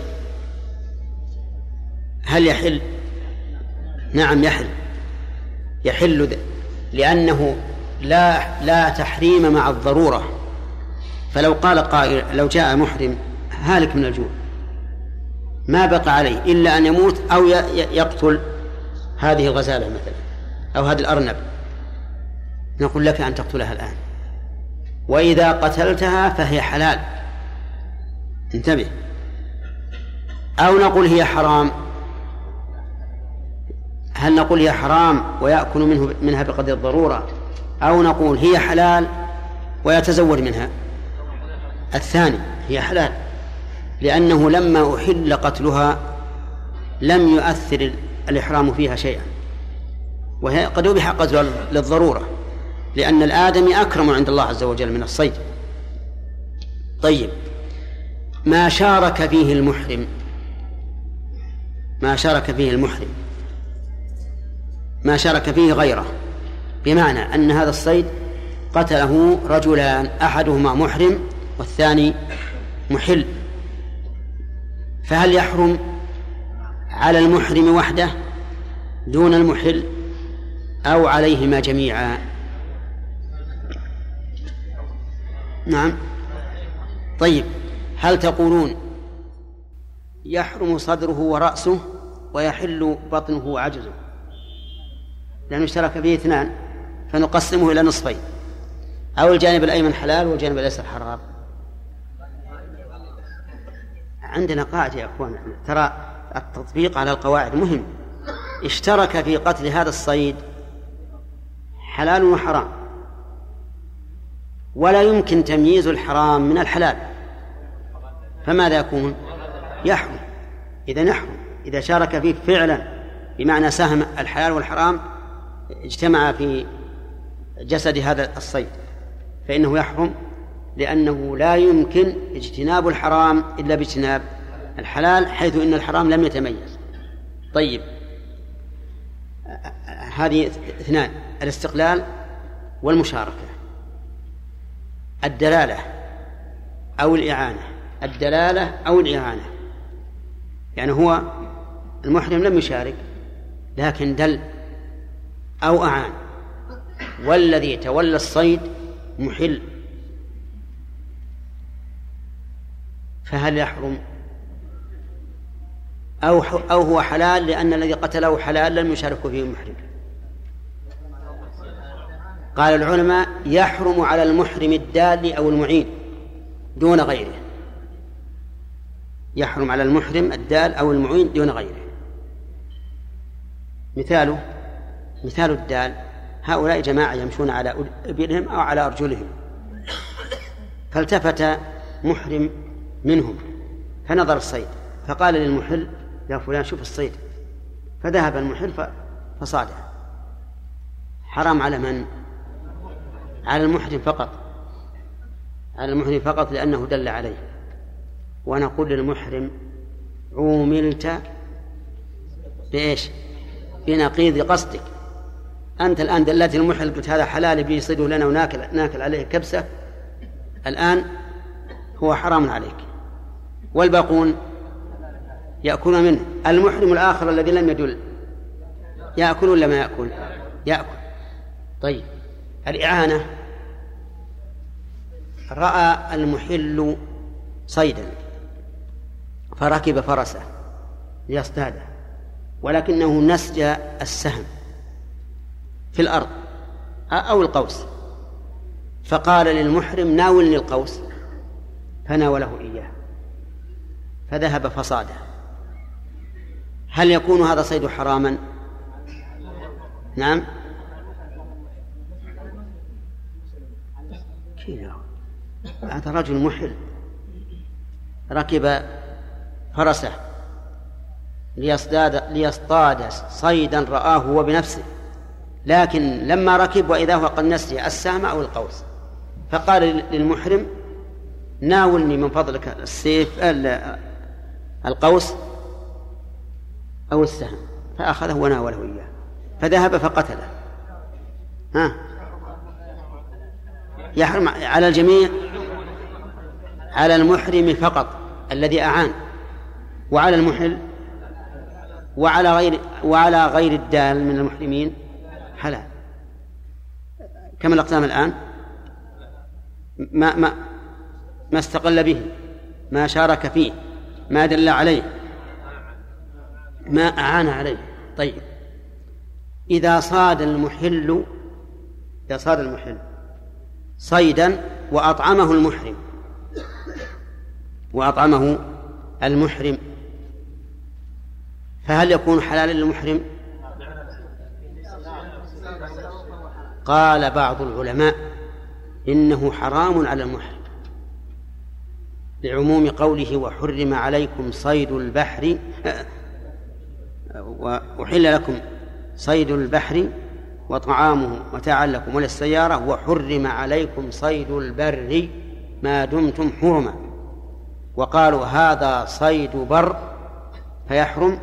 هل يحل؟ نعم يحل. يحل لأنه لا لا تحريم مع الضرورة. فلو قال قائل لو جاء محرم هالك من الجوع. ما بقى عليه إلا أن يموت أو يقتل هذه الغزالة مثلا أو هذا الأرنب. نقول لك أن تقتلها الآن. وإذا قتلتها فهي حلال. انتبه. أو نقول هي حرام؟ هل نقول هي حرام ويأكل منه منها بقدر الضرورة؟ أو نقول هي حلال ويتزوج منها؟ الثاني هي حلال لأنه لما أحل قتلها لم يؤثر الإحرام فيها شيئا. وهي قد يبيح قتلها للضرورة لأن الآدمي أكرم عند الله عز وجل من الصيد. طيب ما شارك فيه المحرم؟ ما شارك فيه المحرم ما شارك فيه غيره بمعنى أن هذا الصيد قتله رجلان أحدهما محرم والثاني محل. فهل يحرم على المحرم وحده دون المحل أو عليهما جميعا؟ نعم. طيب هل تقولون يحرم صدره ورأسه ويحل بطنه وعجزه. لأنه اشترك فيه اثنان فنقسمه إلى نصفين. أو الجانب الأيمن حلال والجانب الأيسر حرام. عندنا قاعدة يا أخوان ترى التطبيق على القواعد مهم. اشترك في قتل هذا الصيد حلال وحرام. ولا يمكن تمييز الحرام من الحلال. فماذا يكون؟ يحرم. إذا يحرم إذا شارك فيه فعلا بمعنى سهم الحلال والحرام اجتمع في جسد هذا الصيد. فإنه يحرم لأنه لا يمكن اجتناب الحرام إلا باجتناب الحلال حيث إن الحرام لم يتميز. طيب. هذه اثنان الاستقلال والمشاركة. الدلالة أو الإعانة. الدلالة أو الإعانة. يعني هو المحرم لم يشارك لكن دل أو أعان. والذي تولى الصيد محل. فهل يحرم؟ أو أو هو حلال لأن الذي قتله حلال لم يشارك فيه المحرم. قال العلماء يحرم على المحرم الدال أو المعين دون غيره. يحرم على المحرم الدال أو المعين دون غيره. مثاله مثال الدال هؤلاء جماعة يمشون على إبلهم أو على أرجلهم. فالتفت محرم منهم فنظر الصيد فقال للمحل يا فلان شوف الصيد. فذهب المحل فصاده. حرام على من؟ على المحرم فقط. على المحرم فقط لأنه دل عليه. ونقول للمحرم عوملت بإيش؟ بنقيض قصدك. أنت الآن دلت المحل قلت هذا حلال بيصيده لنا وناكل ناكل عليه كبسة. الآن هو حرام عليك. والباقون يأكلون منه. المحرم الآخر الذي لم يدل يأكل ولا ما يأكل؟ يأكل. طيب. الإعانة. رأى المحل صيدا. فركب فرسه. ليصطاده ولكنه نسج السهم في الأرض أو القوس. فقال للمحرم ناولني القوس. فناوله إياه. فذهب فصاده. هل يكون هذا صيد حراما؟ نعم. هذا رجل محل ركب فرسه ليصطاد ليصطاد صيدا رآه هو بنفسه. لكن لما ركب وإذا هو قد نسي السهم أو القوس؟ فقال للمحرم ناولني من فضلك السيف القوس أو السهم. فأخذه وناوله إياه. فذهب فقتله. ها؟ يحرم على الجميع على المحرم فقط الذي أعان. وعلى المحل وعلى غير وعلى غير الدال من المحرمين حلال. كم الأقسام الآن. ما ما ما استقل به ما شارك فيه ما دل عليه ما أعان عليه. طيب. إذا صاد المحل إذا صاد المحل صيدا وأطعمه المحرم وأطعمه المحرم فهل يكون حلالا للمحرم؟ قال بعض العلماء إنه حرام على المحرم لعموم قوله وحرم عليكم صيد البحر وأحل لكم صيد البحر وطعامه متاعا لكم وللسيارة وحرم عليكم صيد البر ما دمتم حرما وقالوا هذا صيد بر فيحرم.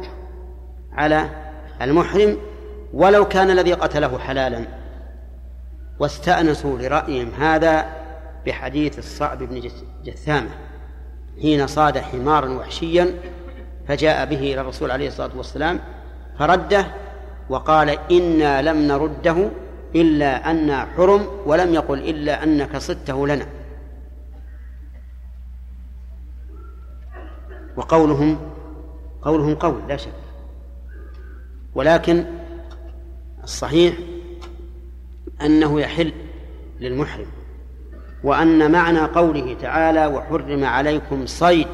على المحرم ولو كان الذي قتله حلالا. واستأنسوا لرأيهم هذا بحديث الصعب بن جثامة. حين صاد حمارا وحشيا فجاء به إلى الرسول عليه الصلاة والسلام فرده وقال إنا لم نرده إلا أن حرم ولم يقل إلا أنك صدته لنا. وقولهم قولهم قول لا شك. ولكن الصحيح أنه يحل للمحرم وأن معنى قوله تعالى وحرم عليكم صيد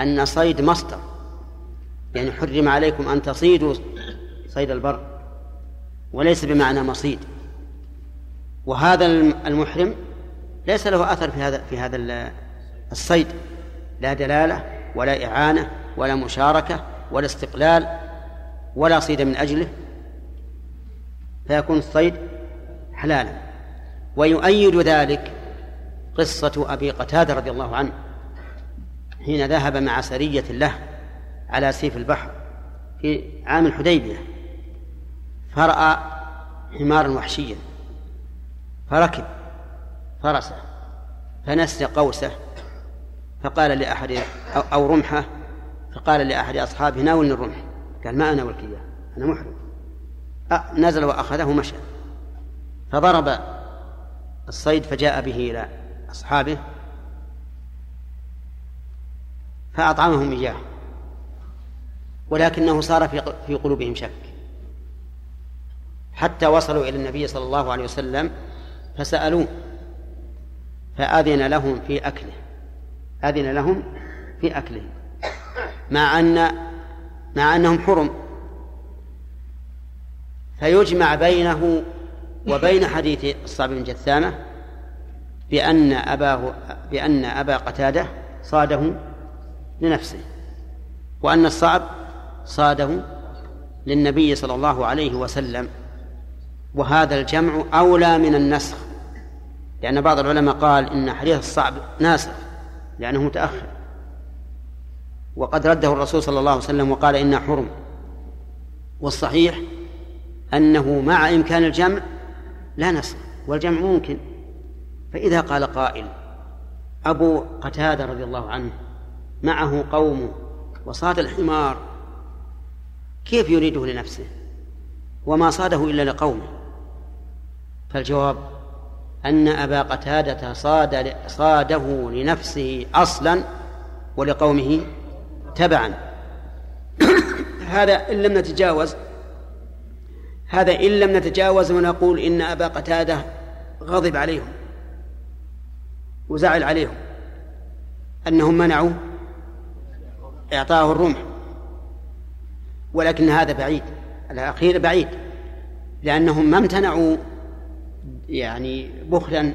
أن صيد مصدر يعني حرم عليكم أن تصيدوا صيد البر وليس بمعنى مصيد. وهذا المحرم ليس له أثر في هذا في هذا الصيد لا دلالة ولا إعانة ولا مشاركة ولا استقلال ولا صيد من أجله فيكون الصيد حلالا. ويؤيد ذلك قصة أبي قتادة رضي الله عنه حين ذهب مع سرية له على سيف البحر في عام الحديبية فرأى حمارا وحشيا فركب فرسه فنسي قوسه فقال لأحد أو رمحة فقال لأحد أصحابه ناولني الرمح. قال ما أناولك إياه أنا محرم. نزل وأخذه ومشى. فضرب الصيد فجاء به إلى أصحابه فأطعمهم إياه ولكنه صار في في قلوبهم شك. حتى وصلوا إلى النبي صلى الله عليه وسلم فسألوه فأذن لهم في أكله أذن لهم في أكله مع أن مع أنهم حرم. فيجمع بينه وبين [LAUGHS] حديث الصعب بن جثامة بأن أباه بأن أبا قتادة صاده لنفسه وأن الصعب صاده للنبي صلى الله عليه وسلم. وهذا الجمع أولى من النسخ لأن بعض العلماء قال إن حديث الصعب ناسخ لأنه متأخر. وقد رده الرسول صلى الله عليه وسلم وقال إنه حرم. والصحيح أنه مع إمكان الجمع لا نسخ والجمع ممكن. فإذا قال قائل أبو قتادة رضي الله عنه معه قوم وصاد الحمار كيف يريده لنفسه؟ وما صاده إلا لقومه. فالجواب أن أبا قتادة صاد صاده لنفسه أصلا ولقومه تبعا. [COUGHS] هذا إن لم نتجاوز هذا إن لم نتجاوز ونقول إن أبا قتادة غضب عليهم وزعل عليهم أنهم منعوا إعطاه الرمح. ولكن هذا بعيد الأخير بعيد لأنهم ما امتنعوا يعني بخلا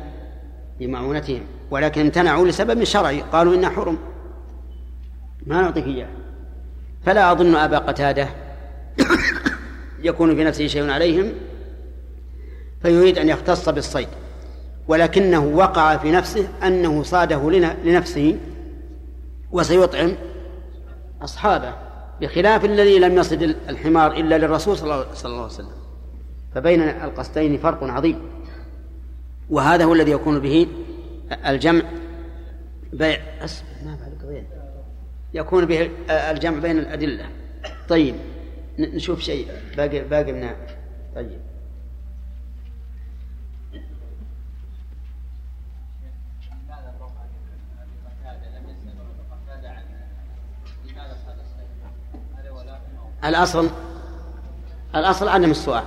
لمعونتهم ولكن امتنعوا لسبب شرعي قالوا إنه حرم. ما نعطيك إياه. فلا أظن أبا قتادة يكون في نفسه شيء عليهم فيريد أن يختص بالصيد. ولكنه وقع في نفسه أنه صاده لنفسه وسيطعم أصحابه بخلاف الذي لم يصد الحمار إلا للرسول صلى الله عليه وسلم. فبين القصدين فرق عظيم. وهذا هو الذي يكون به الجمع. بيع ما بعد يكون به الجمع بين الأدلة. طيب نشوف شيء. باقي باقي من طيب. الأصل الأصل عدم السؤال.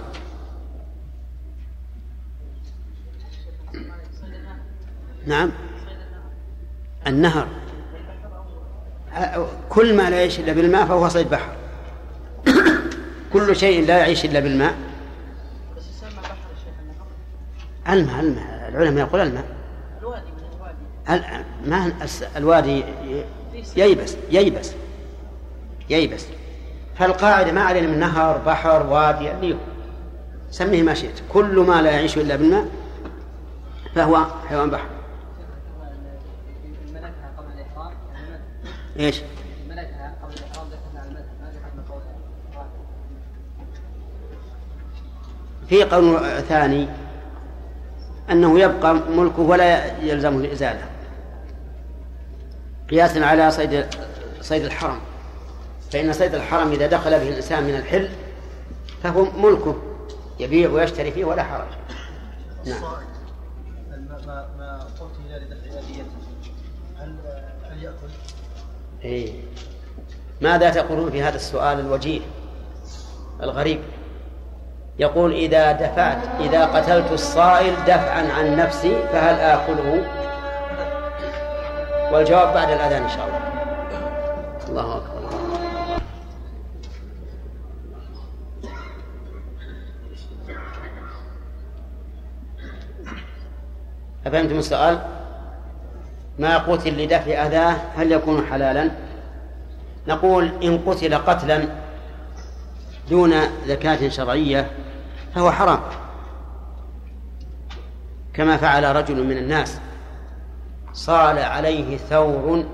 نعم. النهر. كل ما لا يعيش إلا بالماء فهو صيد بحر. كل شيء لا يعيش إلا بالماء. الماء الماء. العلماء يقول الماء. ما الوادي ييبس ييبس ييبس. فالقاعدة ما علينا من نهر بحر وادي اللي سميه ما شئت. كل ما لا يعيش إلا بالماء فهو حيوان بحر. إيش؟ في قول ثاني أنه يبقى ملكه ولا يلزمه الإزالة. قياسا على صيد صيد الحرم. فإن صيد الحرم إذا دخل به الإنسان من الحل فهو ملكه يبيع ويشتري فيه ولا حرج. نعم ما ما قلت لدفع هل هل يأكل؟ إيه. ماذا تقولون في هذا السؤال الوجيه الغريب؟ يقول إذا دفعت إذا قتلت الصائل دفعا عن نفسي فهل آكله؟ والجواب بعد الأذان إن شاء الله. الله أكبر. أفهمتم السؤال؟ ما قتل لدفع أذاه هل يكون حلالا؟ نقول إن قتل قتلا دون زكاة شرعية فهو حرام كما فعل رجل من الناس صال عليه ثور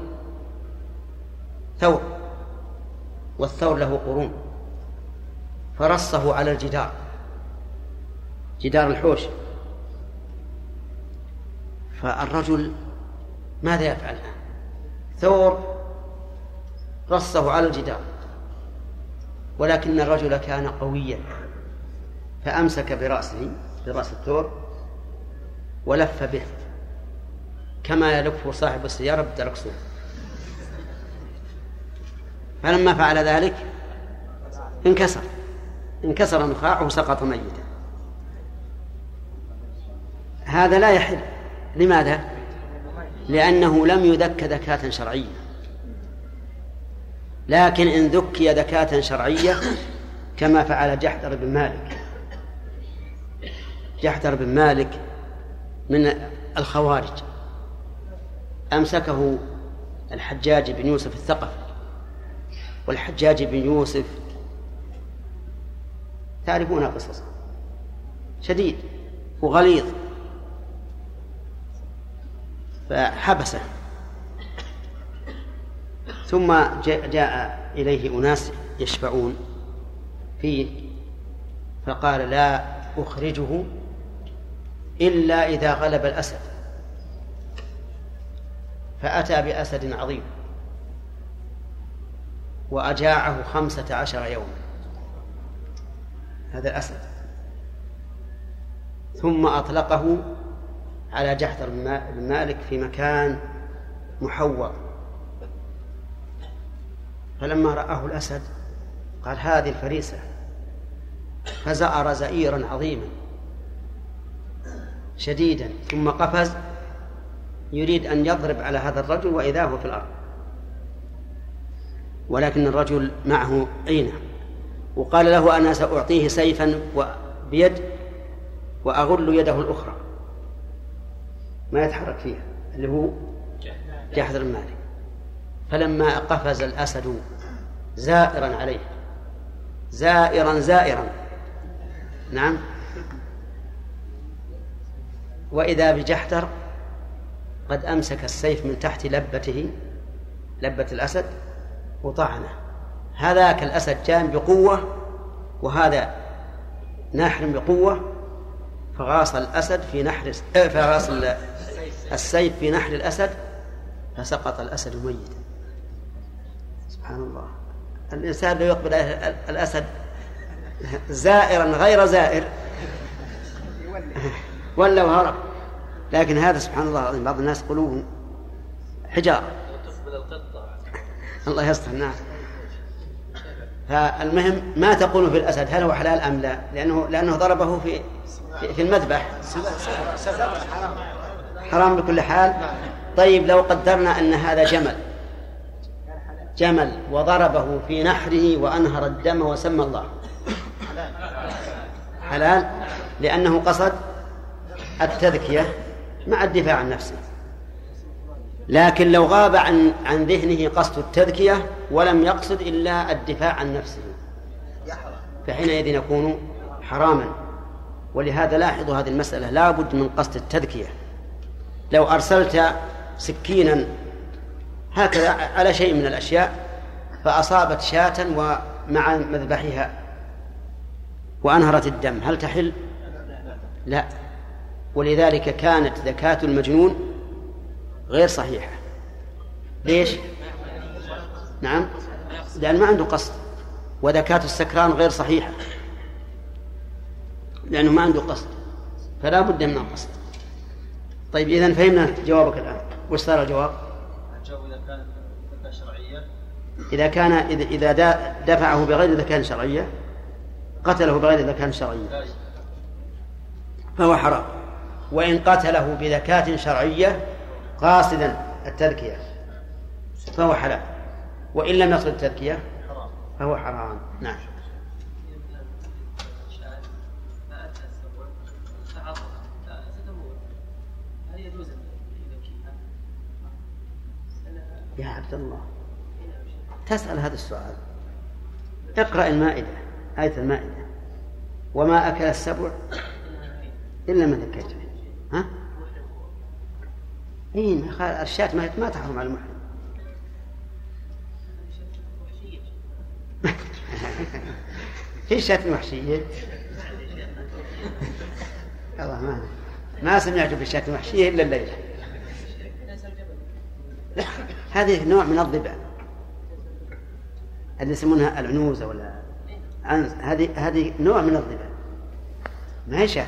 ثور والثور له قرون فرصه على الجدار جدار الحوش فالرجل ماذا يفعل الآن؟ ثور رصه على الجدار ولكن الرجل كان قويا فأمسك برأسه برأس الثور ولف به كما يلف صاحب السيارة بالدركسون فلما فعل ذلك انكسر انكسر نخاعه وسقط ميتا. هذا لا يحل. لماذا؟ لأنه لم يذك ذكاة شرعية. لكن إن ذكي ذكاة شرعية كما فعل جحدر بن مالك. جحدر بن مالك من الخوارج. أمسكه الحجاج بن يوسف الثقفي. والحجاج بن يوسف تعرفون قصصه. شديد وغليظ. فحبسه. ثم جاء إليه أناس يشفعون فيه فقال لا أخرجه إلا إذا غلب الأسد. فأتى بأسد عظيم وأجاعه خمسة عشر يوما. هذا الأسد. ثم أطلقه على جحدر بن مالك في مكان محوط فلما رآه الأسد قال هذه الفريسة. فزأر زئيرا عظيما. شديدا. ثم قفز. يريد أن يضرب على هذا الرجل وإذا هو في الأرض. ولكن الرجل معه عينة. وقال له أنا سأعطيه سيفا بيد وأغل يده الأخرى. ما يتحرك فيها اللي هو جحدر المالك فلما قفز الأسد زائرا عليه زائرا زائرا. نعم. وإذا بجحدر قد أمسك السيف من تحت لبته لبة الأسد وطعنه. هذاك الأسد جاء بقوة وهذا ناحر بقوة فغاص الأسد في نحر فغاص السيف في نحر الأسد فسقط الأسد ميتا. سبحان الله. الإنسان لو يقبل الأسد زائرا غير زائر ولا وهرب لكن هذا سبحان الله العظيم بعض الناس قلوب حجارة. الله يستر نعم. فالمهم ما تقول في الأسد هل هو حلال أم لا؟ لأنه لأنه ضربه في في المذبح. حرام بكل حال. طيب لو قدرنا أن هذا جمل جمل وضربه في نحره وأنهر الدم وسمى الله. حلال؟ لأنه قصد التذكية مع الدفاع عن نفسه. لكن لو غاب عن عن ذهنه قصد التذكية ولم يقصد إلا الدفاع عن نفسه. فحينئذ يكون حراما. ولهذا لاحظوا هذه المسألة لا بد من قصد التذكية. لو أرسلت سكينا هكذا على شيء من الأشياء فأصابت شاة ومع مذبحها وأنهرت الدم. هل تحل؟ لا. ولذلك كانت زكاة المجنون غير صحيحة. ليش؟ نعم. لأن ما عنده قصد. وزكاة السكران غير صحيحة. لأنه ما عنده قصد. فلا بد من القصد. طيب إذا فهمنا جوابك الآن. وش صار الجواب؟ الجواب إذا كانت زكاة شرعية. إذا كان إذا دفعه بغير زكاة شرعية قتله بغير زكاة شرعية. فهو حرام. وإن قتله بزكاة شرعية قاصدا التذكية فهو حلال. وإن لم يقصد التذكية فهو حرام. نعم. يا عبد الله. تسأل هذا السؤال. اقرأ المائدة آية المائدة. وما أكل السبع إلا ما ذكيت ها؟ إيه الشاة ما تحرم على المحرم. في شاة وحشية الله ما ما سمعت بالشاة الوحشية إلا الليلة. هذه نوع من الضبع. اللي يسمونها العنوزة ولا عنز. هذه هذه نوع من الضبع. ما هي شاة؟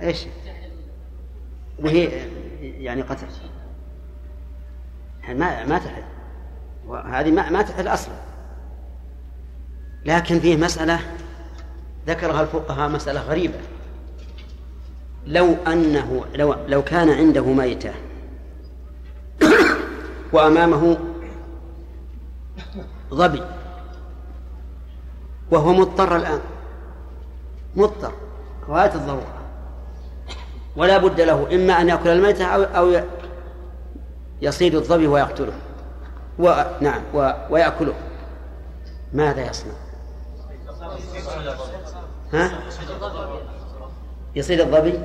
إيش؟ وهي يعني قتل. ما ما تحل. وهذه ما ما تحل أصلا. لكن فيه مسألة ذكرها الفقهاء مسألة غريبة. لو أنه لو لو كان عنده ميتة وأمامه ظبي وهو مضطر الآن مضطر غاية الضرورة ولا بد له إما أن يأكل الميتة أو أو يصيد الظبي ويقتله و... نعم و... ويأكله ماذا يصنع؟ ها؟ يصيد الظبي؟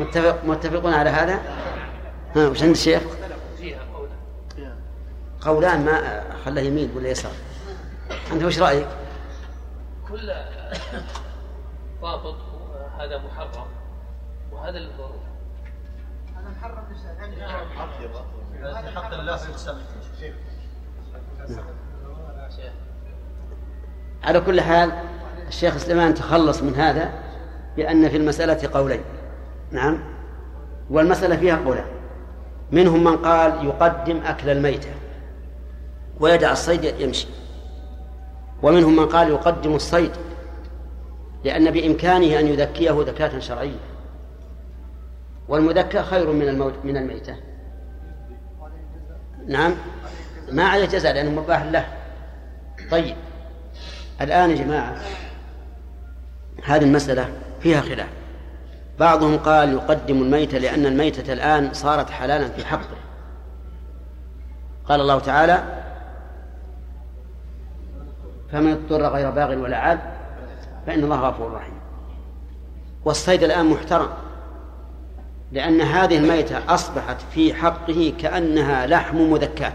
متفق متفقون على هذا؟ ها وش عند الشيخ؟ قولان ما خله يمين ولا يسار. أنت وش رأيك؟ كل ضابط هذا محرم وهذا للضرورة. هذا محرم حق الله في على كل حال الشيخ سليمان تخلص من هذا. بأن في المسألة قولين. نعم؟ والمسألة فيها قولان. منهم من قال يقدم أكل الميتة ويدع الصيد يمشي. ومنهم من قال يقدم الصيد لأن بإمكانه أن يذكيه ذكاة شرعية. والمذكى خير من الموت من الميتة. نعم؟ ما عليه جزاء لأنه مباح له. طيب. الآن يا جماعة هذه المسألة فيها خلاف. بعضهم قال يقدم الميتة لأن الميتة الآن صارت حلالا في حقه. قال الله تعالى فمن اضطر غير باغ ولا عاد فإن الله غفور رحيم. والصيد الآن محترم لأن هذه الميتة أصبحت في حقه كأنها لحم مذكاة.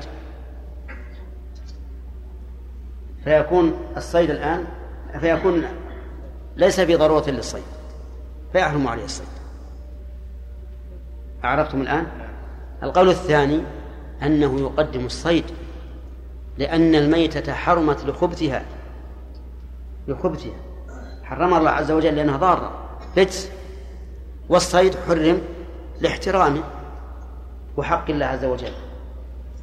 فيكون الصيد الآن فيكون ليس في ضرورة للصيد. فيحرم عليه الصيد. أعرفتم الآن؟ القول الثاني أنه يقدم الصيد لأن الميتة حرمت لخبثها. لخبثها. حرم الله عز وجل لأنها ضارة. رجس والصيد حرم لاحترامه وحق الله عز وجل.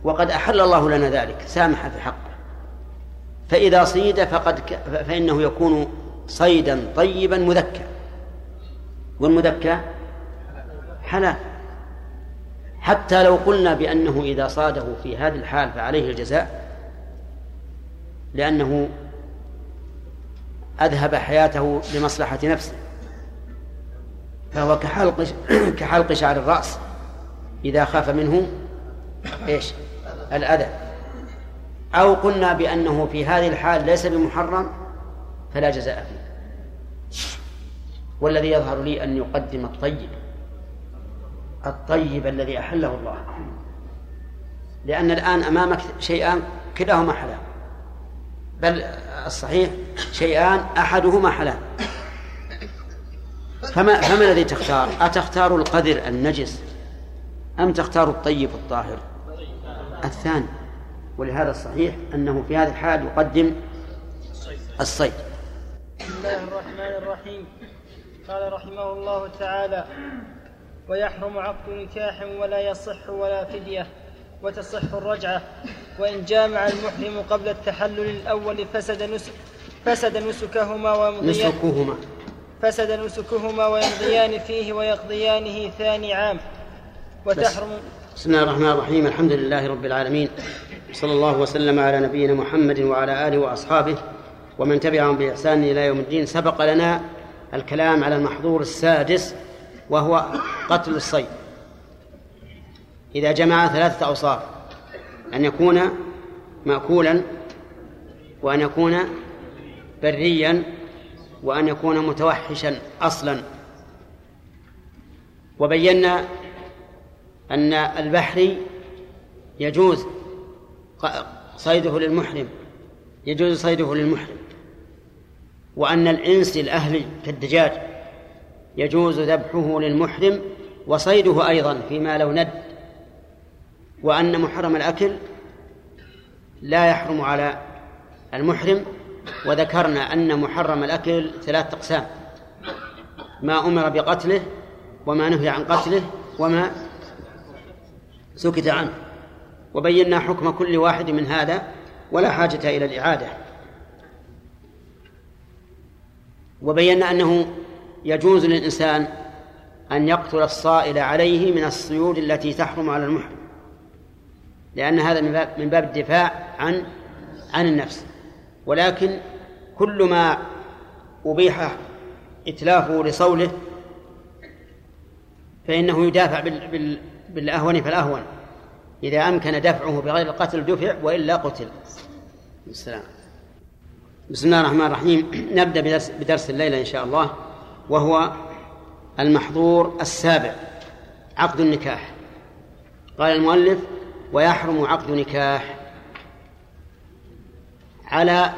وقد أحل الله لنا ذلك سامح في حقه. فإذا صيد فقد ك... فإنه يكون صيدا طيبا مذكى والمذكى حلال. حتى لو قلنا بأنه إذا صاده في هذه الحال فعليه الجزاء لأنه أذهب حياته لمصلحة نفسه. فهو كحلق [CLEARS THROAT] كحلق شعر الرأس. إذا خاف منه إيش؟ الأذى. أو قلنا بأنه في هذه الحال ليس بمحرم فلا جزاء فيه. والذي يظهر لي أن يقدم الطيب الطيب الذي أحله الله لأن الآن أمامك شيئان كلاهما حلال بل الصحيح شيئان أحدهما حلال فما فما الذي تختار؟ أتختار القذر النجس أم تختار الطيب الطاهر؟ الثاني ولهذا الصحيح أنه في هذه الحال يقدم الصيد بسم الله الرحمن الرحيم قال رحمه الله تعالى ويحرم عقد نكاح ولا يصح ولا فدية وتصح الرجعة وإن جامع المحرم قبل التحلل الأول فسد نسك فسد نسكهما ويمضيان نسكهما. فسد نسكهما ويمضيان فيه ويقضيانه ثاني عام. وتحرم بسم الله الرحمن الرحيم. الحمد لله رب العالمين. صلى الله وسلم على نبينا محمد وعلى آله وأصحابه ومن تبعهم بإحسان إلى يوم الدين. سبق لنا الكلام على المحظور السادس وهو قتل الصيد. إذا جمع ثلاثة أوصاف أن يكون مأكولا وأن يكون بريا وأن يكون متوحشا أصلا. وبينا أن البحري يجوز صيده للمحرم يجوز صيده للمحرم. وأن الإنس الأهلي كالدجاج يجوز ذبحه للمحرم وصيده أيضا فيما لو ند وأن محرم الأكل لا يحرم على المحرم. وذكرنا أن محرم الأكل ثلاثة أقسام ما أمر بقتله وما نهي عن قتله وما سكت عنه. وبينا حكم كل واحد من هذا ولا حاجة إلى الإعادة. وبينا أنه يجوز للإنسان أن يقتل الصائل عليه من الصيود التي تحرم على المحرم لأن هذا من باب من باب الدفاع عن عن النفس. ولكن كل ما أبيح إتلافه لصوله فإنه يدافع بال بال بالأهون فالأهون إذا أمكن دفعه بغير القتل دفع وإلا قتل. السلام. بسم الله الرحمن الرحيم. [CLEARS THROAT] نبدأ بدرس, بدرس الليلة إن شاء الله وهو المحظور السابع عقد النكاح. قال المؤلف ويحرم عقد نكاح على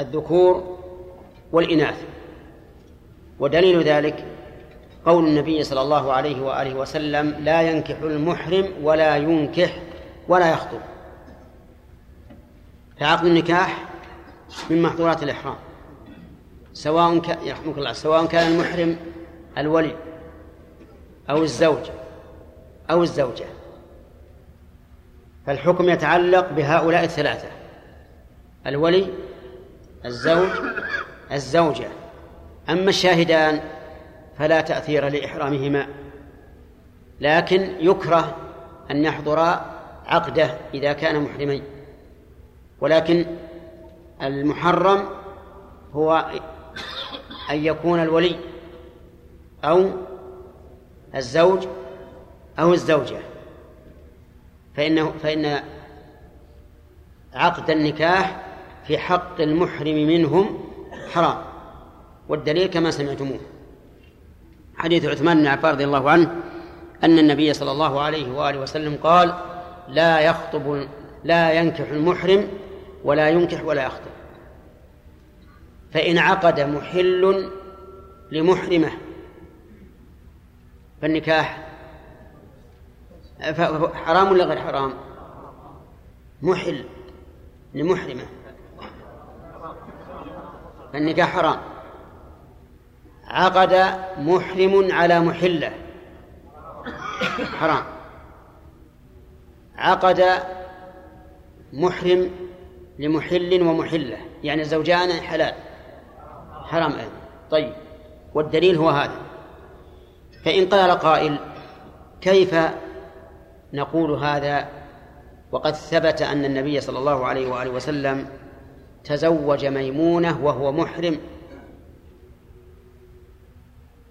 الذكور والإناث. ودليل ذلك قول النبي صلى الله عليه وآله وسلم لا ينكح المحرم ولا ينكح ولا يخطب. فعقد النكاح من محظورات الإحرام سواء كان يرحمك الله سواء كان المحرم الولي أو الزوج أو الزوجة. فالحكم يتعلق بهؤلاء الثلاثة الولي الزوج الزوجة. أما الشاهدان فلا تأثير لإحرامهما لكن يكره أن يحضرا عقده إذا كان محرمين. ولكن المحرم هو أن يكون الولي أو الزوج أو الزوجة. فإنه فإن عقد النكاح في حق المحرم منهم حرام. والدليل كما سمعتموه. حديث عثمان بن عفان رضي الله عنه أن النبي صلى الله عليه وآله وسلم قال لا يخطب لا ينكح المحرم ولا ينكح ولا يخطب. فإن عقد محل لمحرمة فالنكاح حرام ولا غير حرام؟ محل لمحرمة. فالنكاح حرام. عقد محرم على محلة حرام. عقد محرم لمحل ومحلة. يعني زوجان حلال. حرام أيضا. طيب. والدليل هو هذا. فإن قال قائل كيف نقول هذا؟ وقد ثبت أن النبي صلى الله عليه وآله وسلم تزوج ميمونة وهو محرم.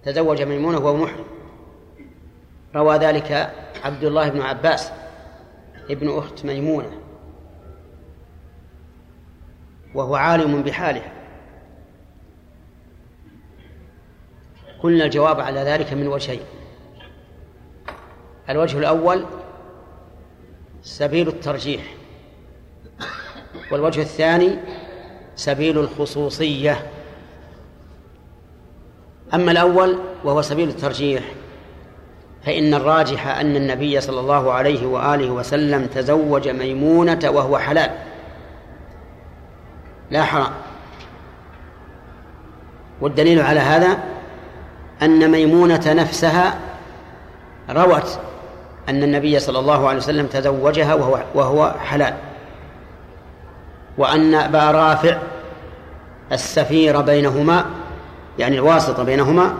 تزوج ميمونة وهو محرم. روى ذلك عبد الله بن عباس ابن أخت ميمونة. وهو عالم بحالها قلنا الجواب على ذلك من وجهين. الوجه الأول سبيل الترجيح والوجه الثاني سبيل الخصوصية. أما الأول وهو سبيل الترجيح فإن الراجح أن النبي صلى الله عليه وآله وسلم تزوج ميمونة وهو حلال. لا حرام. والدليل على هذا أن ميمونة نفسها روت أن النبي صلى الله عليه وسلم تزوجها وهو, وهو حلال. وأن أبا رافع السفير بينهما يعني الواسطة بينهما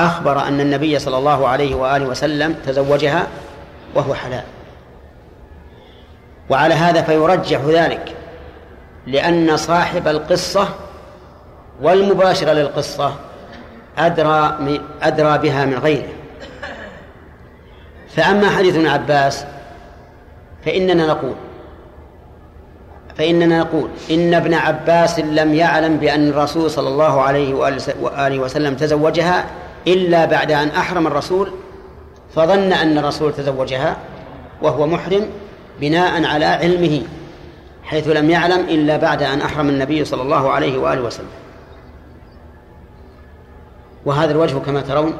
أخبر أن النبي صلى الله عليه وآله وسلم تزوجها وهو حلال. وعلى هذا فيرجح ذلك. لأن صاحب القصة والمباشر للقصة أدرى أدرى بها من غيره. فأما حديث ابن عباس فإننا نقول فإننا نقول إن ابن عباس لم يعلم بأن الرسول صلى الله عليه وآله وسلم تزوجها إلا بعد أن أحرم الرسول فظن أن الرسول تزوجها وهو محرم بناء على علمه. حيث لم يعلم إلا بعد أن أحرم النبي صلى الله عليه وآله وسلم. وهذا الوجه كما ترون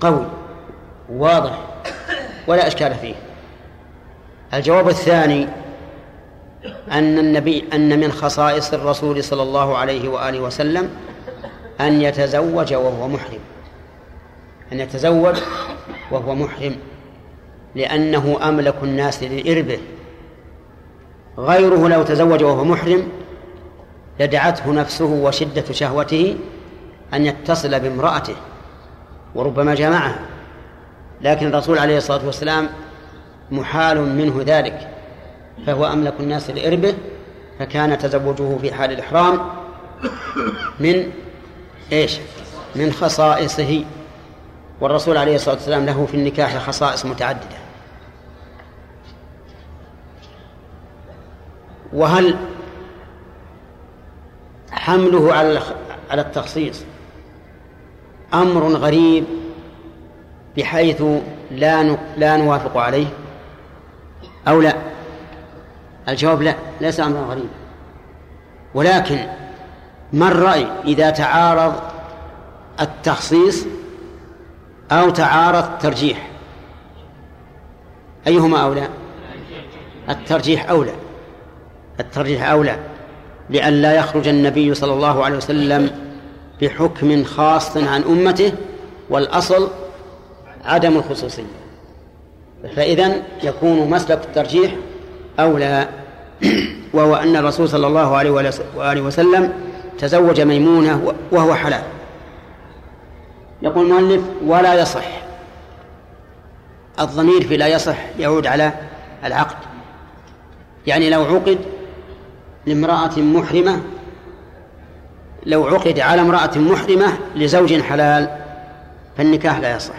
قوي واضح ولا إشكال فيه. الجواب الثاني أن النبي أن من خصائص الرسول صلى الله عليه وآله وسلم أن يتزوج وهو محرم. أن يتزوج وهو محرم لأنه أملك الناس لإربه غيره لو تزوج وهو محرم لدعته نفسه وشدة شهوته أن يتصل بامرأته وربما جامعها لكن الرسول عليه الصلاة والسلام محال منه ذلك فهو أملك الناس لإربه فكان تزوجه في حال الإحرام من إيش؟ من خصائصه. والرسول عليه الصلاة والسلام له في النكاح خصائص متعددة. وهل حمله على على التخصيص أمر غريب بحيث لا لا نوافق عليه؟ أو لا؟ الجواب لا ليس أمرا غريبا ولكن ما الرأي إذا تعارض التخصيص أو تعارض الترجيح؟ أيهما أولى؟ الترجيح أولى. الترجيح أولى لئلا يخرج النبي صلى الله عليه وسلم بحكم خاص عن أمته والأصل عدم الخصوصية. فإذا يكون مسلك الترجيح أولى [CLEARS THROAT] وهو أن الرسول صلى الله عليه وآله وسلم تزوج ميمونة وهو حلال. يقول المؤلف ولا يصح. الضمير في لا يصح يعود على العقد. يعني لو عقد لامرأة محرمة لو عقد على امرأة محرمة لزوج حلال فالنكاح لا يصح.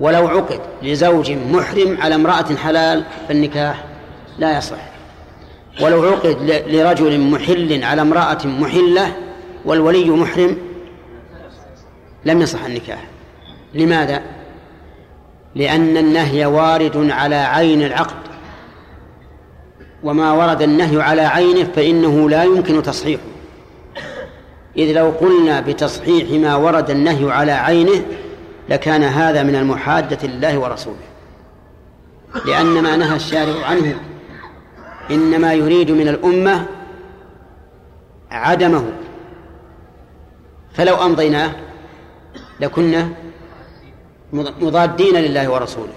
ولو عقد لزوج محرم على امرأة حلال فالنكاح لا يصح. ولو عقد لرجل محل على امرأة محلة والولي محرم لم يصح النكاح. لماذا؟ لأن النهي وارد على عين العقد. وما ورد النهي على عينه فإنه لا يمكن تصحيحه. إذ لو قلنا بتصحيح ما ورد النهي على عينه لكان هذا من المحادة لله ورسوله. لأن ما نهى الشارع عنه إنما يريد من الأمة عدمه. فلو أمضيناه لكنا مضادين لله ورسوله.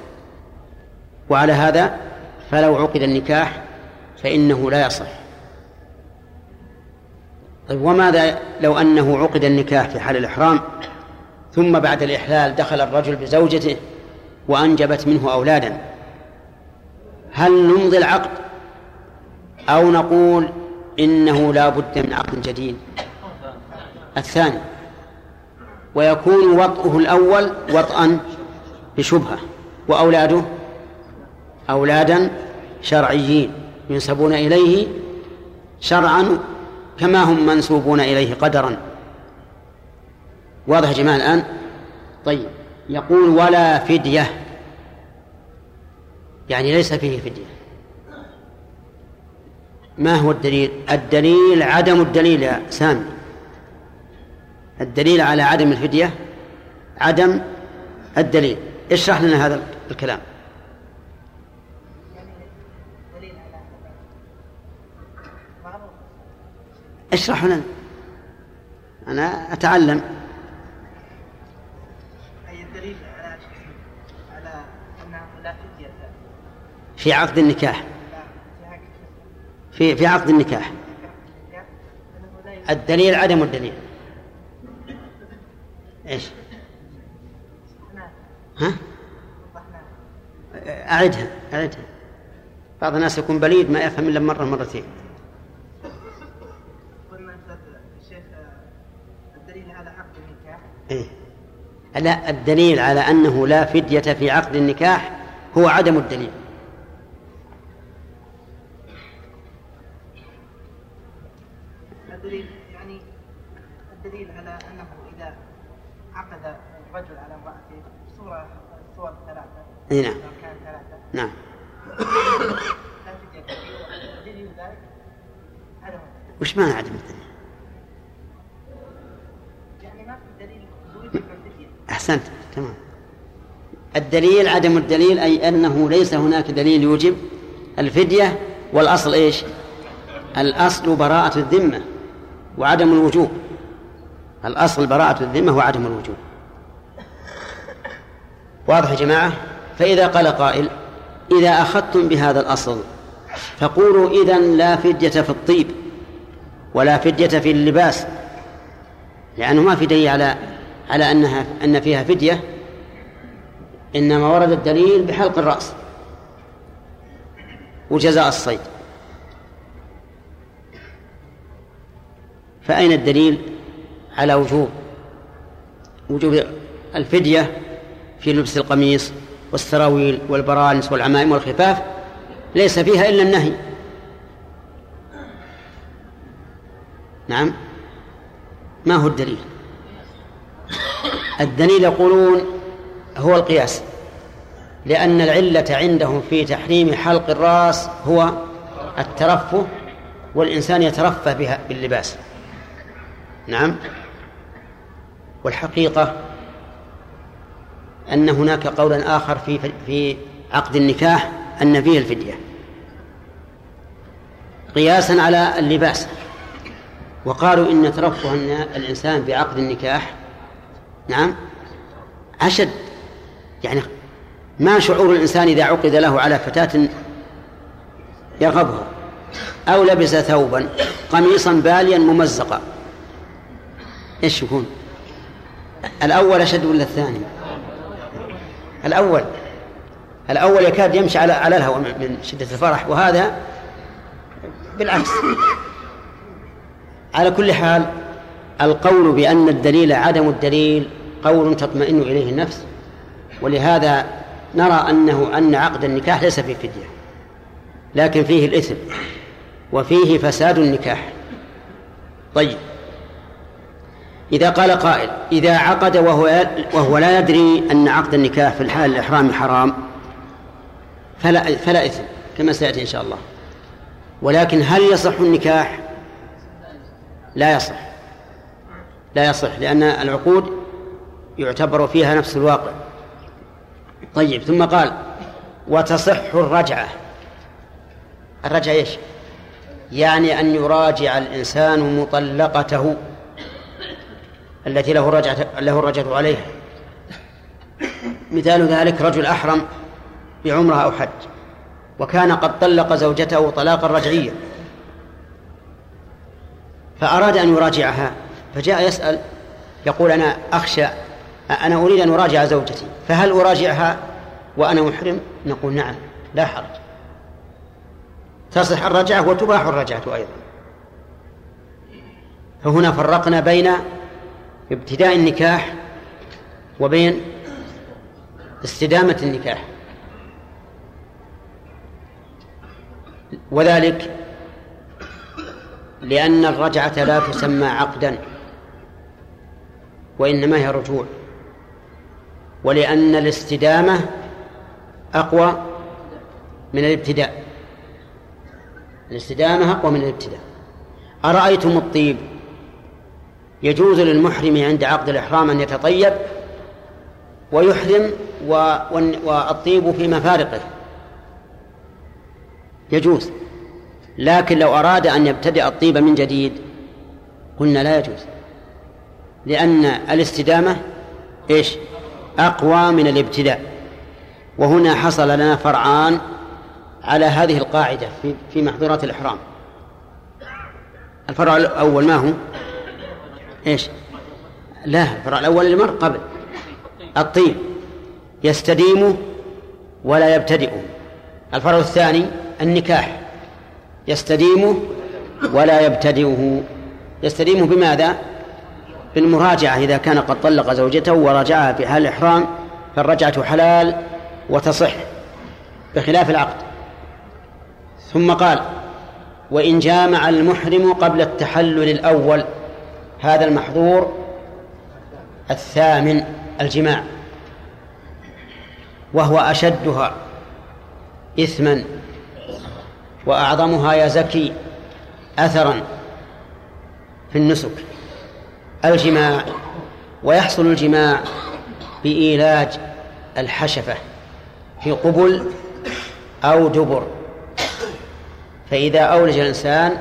وعلى هذا فلو عقد النكاح فإنه لا يصح. طيب وماذا لو أنه عقد النكاح في حال الإحرام ثم بعد الإحلال دخل الرجل بزوجته وأنجبت منه أولادا؟ هل نمضي العقد أو نقول إنه لا بد من عقد جديد؟ الثاني ويكون وطئه الأول وطئا بشبهة وأولاده أولادا شرعيين. ينسبون إليه شرعا كما هم منسوبون إليه قدرا. واضح يا جماعة الآن؟ طيب يقول ولا فدية. يعني ليس فيه فدية. ما هو الدليل؟ الدليل عدم الدليل يا سامي. الدليل على عدم الفدية عدم الدليل. اشرح لنا هذا الكلام. اشرح لنا. أنا أتعلم. أي الدليل على على أنه لا فدية؟ في عقد النكاح. في في عقد النكاح. الدليل عدم الدليل. إيش؟ ها؟ أعدها أعدها. بعض الناس يكون بليد ما يفهم إلا مرة مرتين. إيه؟ لا الدليل على أنه لا فدية في عقد النكاح هو عدم الدليل. الدليل يعني الدليل على أنه إذا عقد الرجل على امرأته صورة صور ثلاثة. اي نعم. نعم. وش معنى عدم الدليل؟ أحسنت. تمام. الدليل عدم الدليل أي أنه ليس هناك دليل يوجب. الفدية والأصل إيش؟ الأصل براءة الذمة وعدم الوجوب. الأصل براءة الذمة وعدم الوجوب. واضح يا جماعة؟ فإذا قال قائل إذا أخذتم بهذا الأصل فقولوا إذا لا فدية في الطيب ولا فدية في اللباس لأنه ما في دليل على على أنها أن فيها فدية إنما ورد الدليل بحلق الرأس وجزاء الصيد. فأين الدليل على وجوب وجوب الفدية في لبس القميص والسراويل والبرانس والعمائم والخفاف؟ ليس فيها إلا النهي. نعم. ما هو الدليل؟ الدليل يقولون هو القياس لأن العلة عندهم في تحريم حلق الرأس هو الترفه والإنسان يترفه بها باللباس. نعم. والحقيقة أن هناك قولا آخر في في عقد النكاح أن فيه الفدية. قياسا على اللباس. وقالوا إن ترفه الإنسان بعقد النكاح نعم؟ أشد. يعني ما شعور الإنسان إذا عقد له على فتاة يرغبها أو لبس ثوبا قميصا باليا ممزقا. إيش يكون؟ الأول أشد ولا الثاني؟ الأول. الأول يكاد يمشي على على الهواء من شدة الفرح وهذا بالعكس. على كل حال القول بأن الدليل عدم الدليل قول تطمئن إليه النفس. ولهذا نرى أنه أن عقد النكاح ليس فيه فدية لكن فيه الإثم وفيه فساد النكاح. طيب. إذا قال قائل إذا عقد وهو وهو لا يدري أن عقد النكاح في الحال الإحرام حرام فلا فلا إثم كما سيأتي إن شاء الله. ولكن هل يصح النكاح؟ لا يصح. لا يصح لأن العقود يعتبر فيها نفس الواقع. طيب ثم قال وتصح الرجعة الرجعة إيش؟ يعني أن يراجع الإنسان مطلقته التي له الرجعة له الرجعة عليها. مثال ذلك رجل أحرم بعمرة أو حج وكان قد طلق زوجته طلاقا رجعيا فأراد أن يراجعها فجاء يسأل يقول أنا أخشى أنا أريد أن أراجع زوجتي فهل أراجعها وأنا محرم؟ نقول نعم لا حرج. تصح الرجعة وتباح الرجعة أيضا. فهنا فرقنا بين ابتداء النكاح وبين استدامة النكاح. وذلك لأن الرجعة لا تسمى عقدا وإنما هي رجوع. ولأن الاستدامة أقوى من الابتداء. الاستدامة أقوى من الابتداء. أرأيتم الطيب؟ يجوز للمحرم عند عقد الإحرام أن يتطيب ويحرم والطيب في مفارقه. يجوز. لكن لو أراد أن يبتدئ الطيب من جديد قلنا لا يجوز. لأن الاستدامة إيش؟ أقوى من الابتداء. وهنا حصل لنا فرعان على هذه القاعدة في في محظورات الإحرام. الفرع الأول ما هو؟ إيش؟ لا الفرع الأول اللي قبل. الطيب يستديم ولا يبتدئ الفرع الثاني النكاح. يستديم ولا يبتدئه. يستديم بماذا؟ بالمراجعة إذا كان قد طلق زوجته وراجعها في حال الإحرام فالرجعة حلال وتصح بخلاف العقد. ثم قال وإن جامع المحرم قبل التحلل الأول هذا المحظور الثامن الجماع وهو أشدها إثما وأعظمها يا زكي أثرا في النسك. الجماع ويحصل الجماع بإيلاج الحشفة في قبل أو دبر. فإذا أولج الإنسان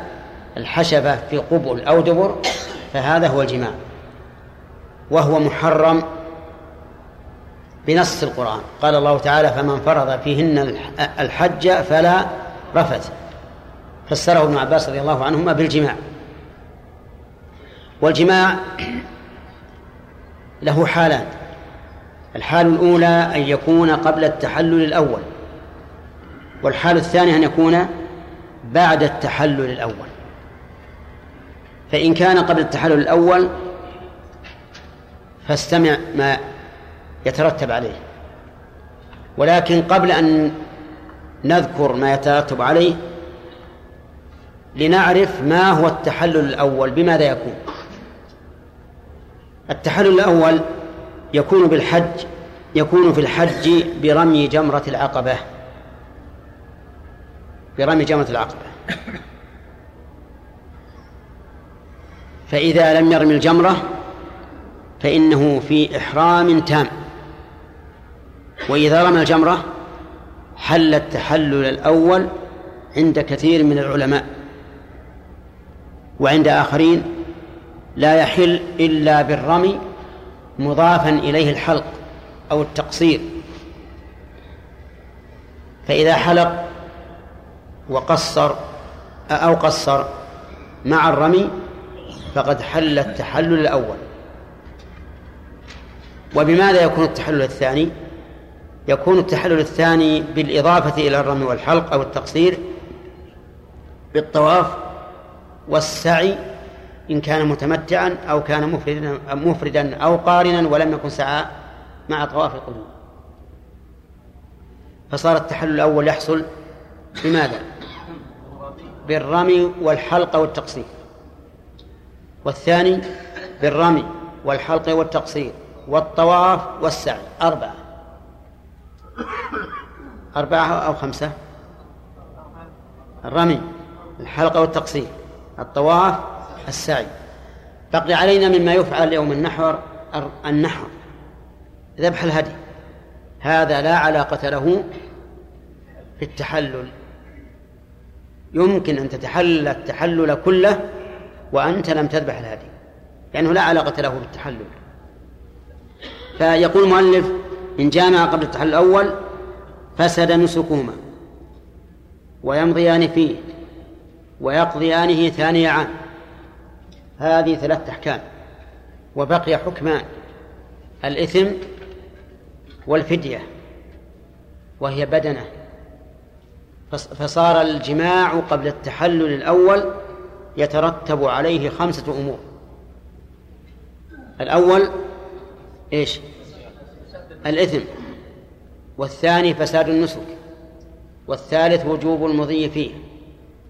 الحشفة في قبل أو دبر فهذا هو الجماع وهو محرم بنص القرآن. قال الله تعالى فمن فرض فيهن الحج فلا رفث فسره ابن عباس رضي الله عنهما بالجماع. والجماع له حالان. الحال الأولى أن يكون قبل التحلل الأول والحال الثاني أن يكون بعد التحلل الأول. فإن كان قبل التحلل الأول فاستمع ما يترتب عليه. ولكن قبل أن نذكر ما يترتب عليه لنعرف ما هو التحلل الأول بماذا يكون؟ التحلل الأول يكون بالحج يكون في الحج برمي جمرة العقبة. برمي جمرة العقبة. فإذا لم يرمي الجمرة فإنه في إحرام تام. وإذا رمى الجمرة حل التحلل الأول عند كثير من العلماء. وعند آخرين لا يحل إلا بالرمي مضافا إليه الحلق أو التقصير. فإذا حلق وقصر أو قصر مع الرمي فقد حل التحلل الأول. وبماذا يكون التحلل الثاني؟ يكون التحلل الثاني بالإضافة إلى الرمي والحلق أو التقصير بالطواف والسعي إن كان متمتعا أو كان مفردا مفردا أو قارنا ولم يكن سعى مع طواف القدوم فصار التحلل الأول يحصل بماذا؟ بالرمي والحلق والتقصير. والثاني بالرمي والحلق والتقصير والطواف والسعي. أربعة. أربعة أو خمسة؟ الرمي الحلقة والتقصير. الطواف السعي. بقي علينا مما يفعل يوم النحر النحر. ذبح الهدي. هذا لا علاقة له في التحلل. يمكن أن تتحلل التحلل كله وأنت لم تذبح الهدي. لأنه لا علاقة له بالتحلل. فيقول المؤلف إن جامع قبل التحلل الأول فسد نسكهما ويمضيان فيه ويقضيانه ثاني عام هذه ثلاث أحكام وبقي حكمان الإثم والفدية وهي بدنة. فصار الجماع قبل التحلل الأول يترتب عليه خمسة أمور. الأول إيش؟ الإثم. والثاني فساد النسك. والثالث وجوب المضي فيه.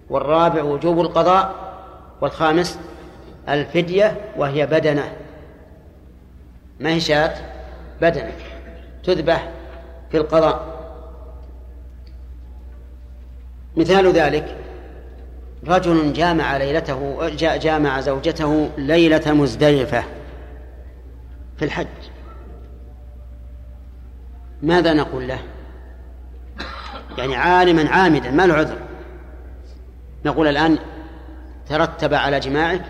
والرابع وجوب القضاء. والخامس الفدية وهي بدنة. ما هي شاة؟ بدنة. تذبح في القضاء. مثال ذلك رجل جامع ليلته جامع زوجته ليلة مزدلفة في الحج. ماذا نقول له؟ يعني عالما عامدا ما له عذر نقول الآن ترتب على جماعك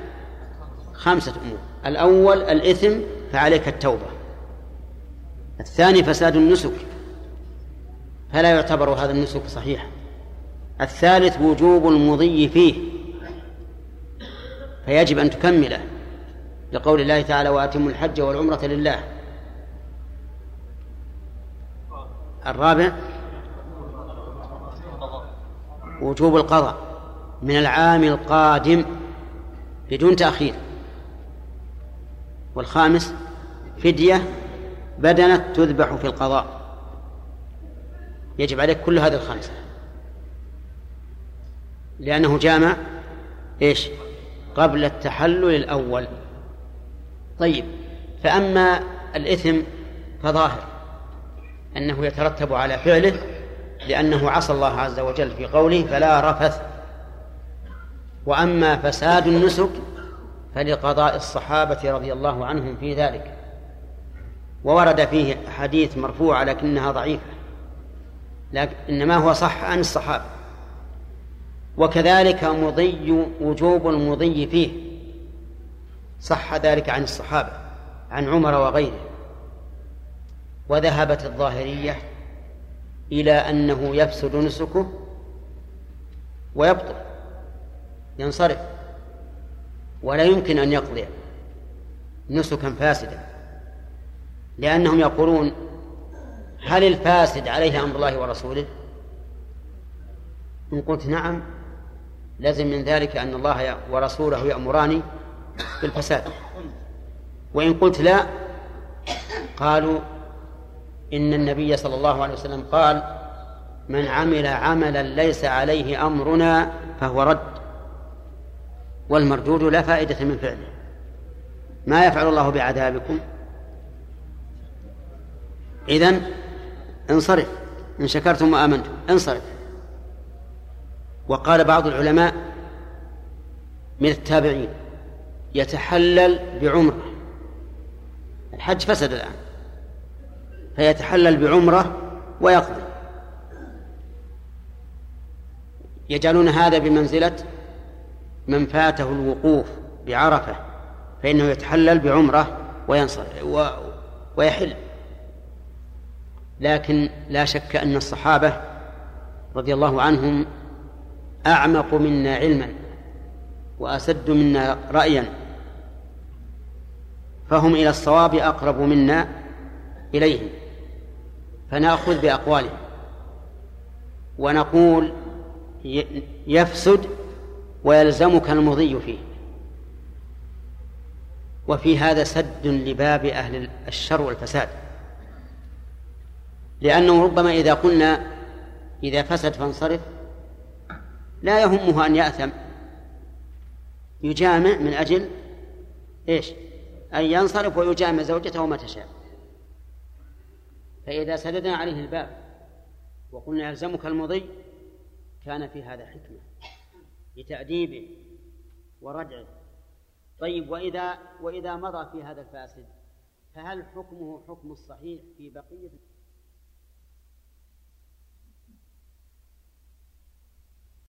خمسة أمور. الأول الإثم فعليك التوبة. الثاني فساد النسك فلا يعتبر هذا النسك صحيحا. الثالث وجوب المضي فيه فيجب أن تكمله لقول الله تعالى وأتموا الحج والعمرة لله. الرابع وجوب القضاء من العام القادم بدون تأخير. والخامس فدية بدنة تذبح في القضاء. يجب عليك كل هذه الخمسة. لأنه جامع إيش؟ قبل التحلل الأول. طيب فأما الإثم فظاهر أنه يترتب على فعله لأنه عصى الله عز وجل في قوله فلا رفث. وأما فساد النسك فلقضاء الصحابة رضي الله عنهم في ذلك. وورد فيه حديث مرفوعة لكنها ضعيفة لكن إنما هو صح عن الصحابة. وكذلك مضي وجوب المضي فيه صح ذلك عن الصحابة عن عمر وغيره. وذهبت الظاهرية إلى أنه يفسد نسكه ويبطل ينصرف. ولا يمكن أن يقضي نسكا فاسدا لأنهم يقولون هل الفاسد عليه أمر الله ورسوله؟ إن قلت نعم لازم من ذلك أن الله ورسوله يأمران بالفساد. وإن قلت لا قالوا إن النبي صلى الله عليه وسلم قال من عمل عملا ليس عليه أمرنا فهو رد. والمردود لا فائدة من فعله. ما يفعل الله بعذابكم؟ إذن انصرف. إن شكرتم وآمنتم انصرف. وقال بعض العلماء من التابعين يتحلل بعمرة. الحج فسد الآن. فيتحلل بعمرة ويقضي. يجعلون هذا بمنزلة من فاته الوقوف بعرفة فإنه يتحلل بعمرة وينصر ويحل. لكن لا شك أن الصحابة رضي الله عنهم أعمق منا علما وأسد منا رأيا. فهم إلى الصواب أقرب منا إليهم. فنأخذ بأقوالهم ونقول يفسد ويلزمك المضي فيه. وفي هذا سد لباب أهل الشر والفساد. لأنه ربما إذا قلنا إذا فسد فانصرف لا يهمه أن يأثم. يجامع من أجل إيش؟ أن ينصرف ويجامع زوجته متى شاء فإذا سددنا عليه الباب وقلنا يلزمك المضي كان في هذا حكمة. لتأديبه وردعه طيب وإذا وإذا مضى في هذا الفاسد فهل حكمه حكم الصحيح في بقية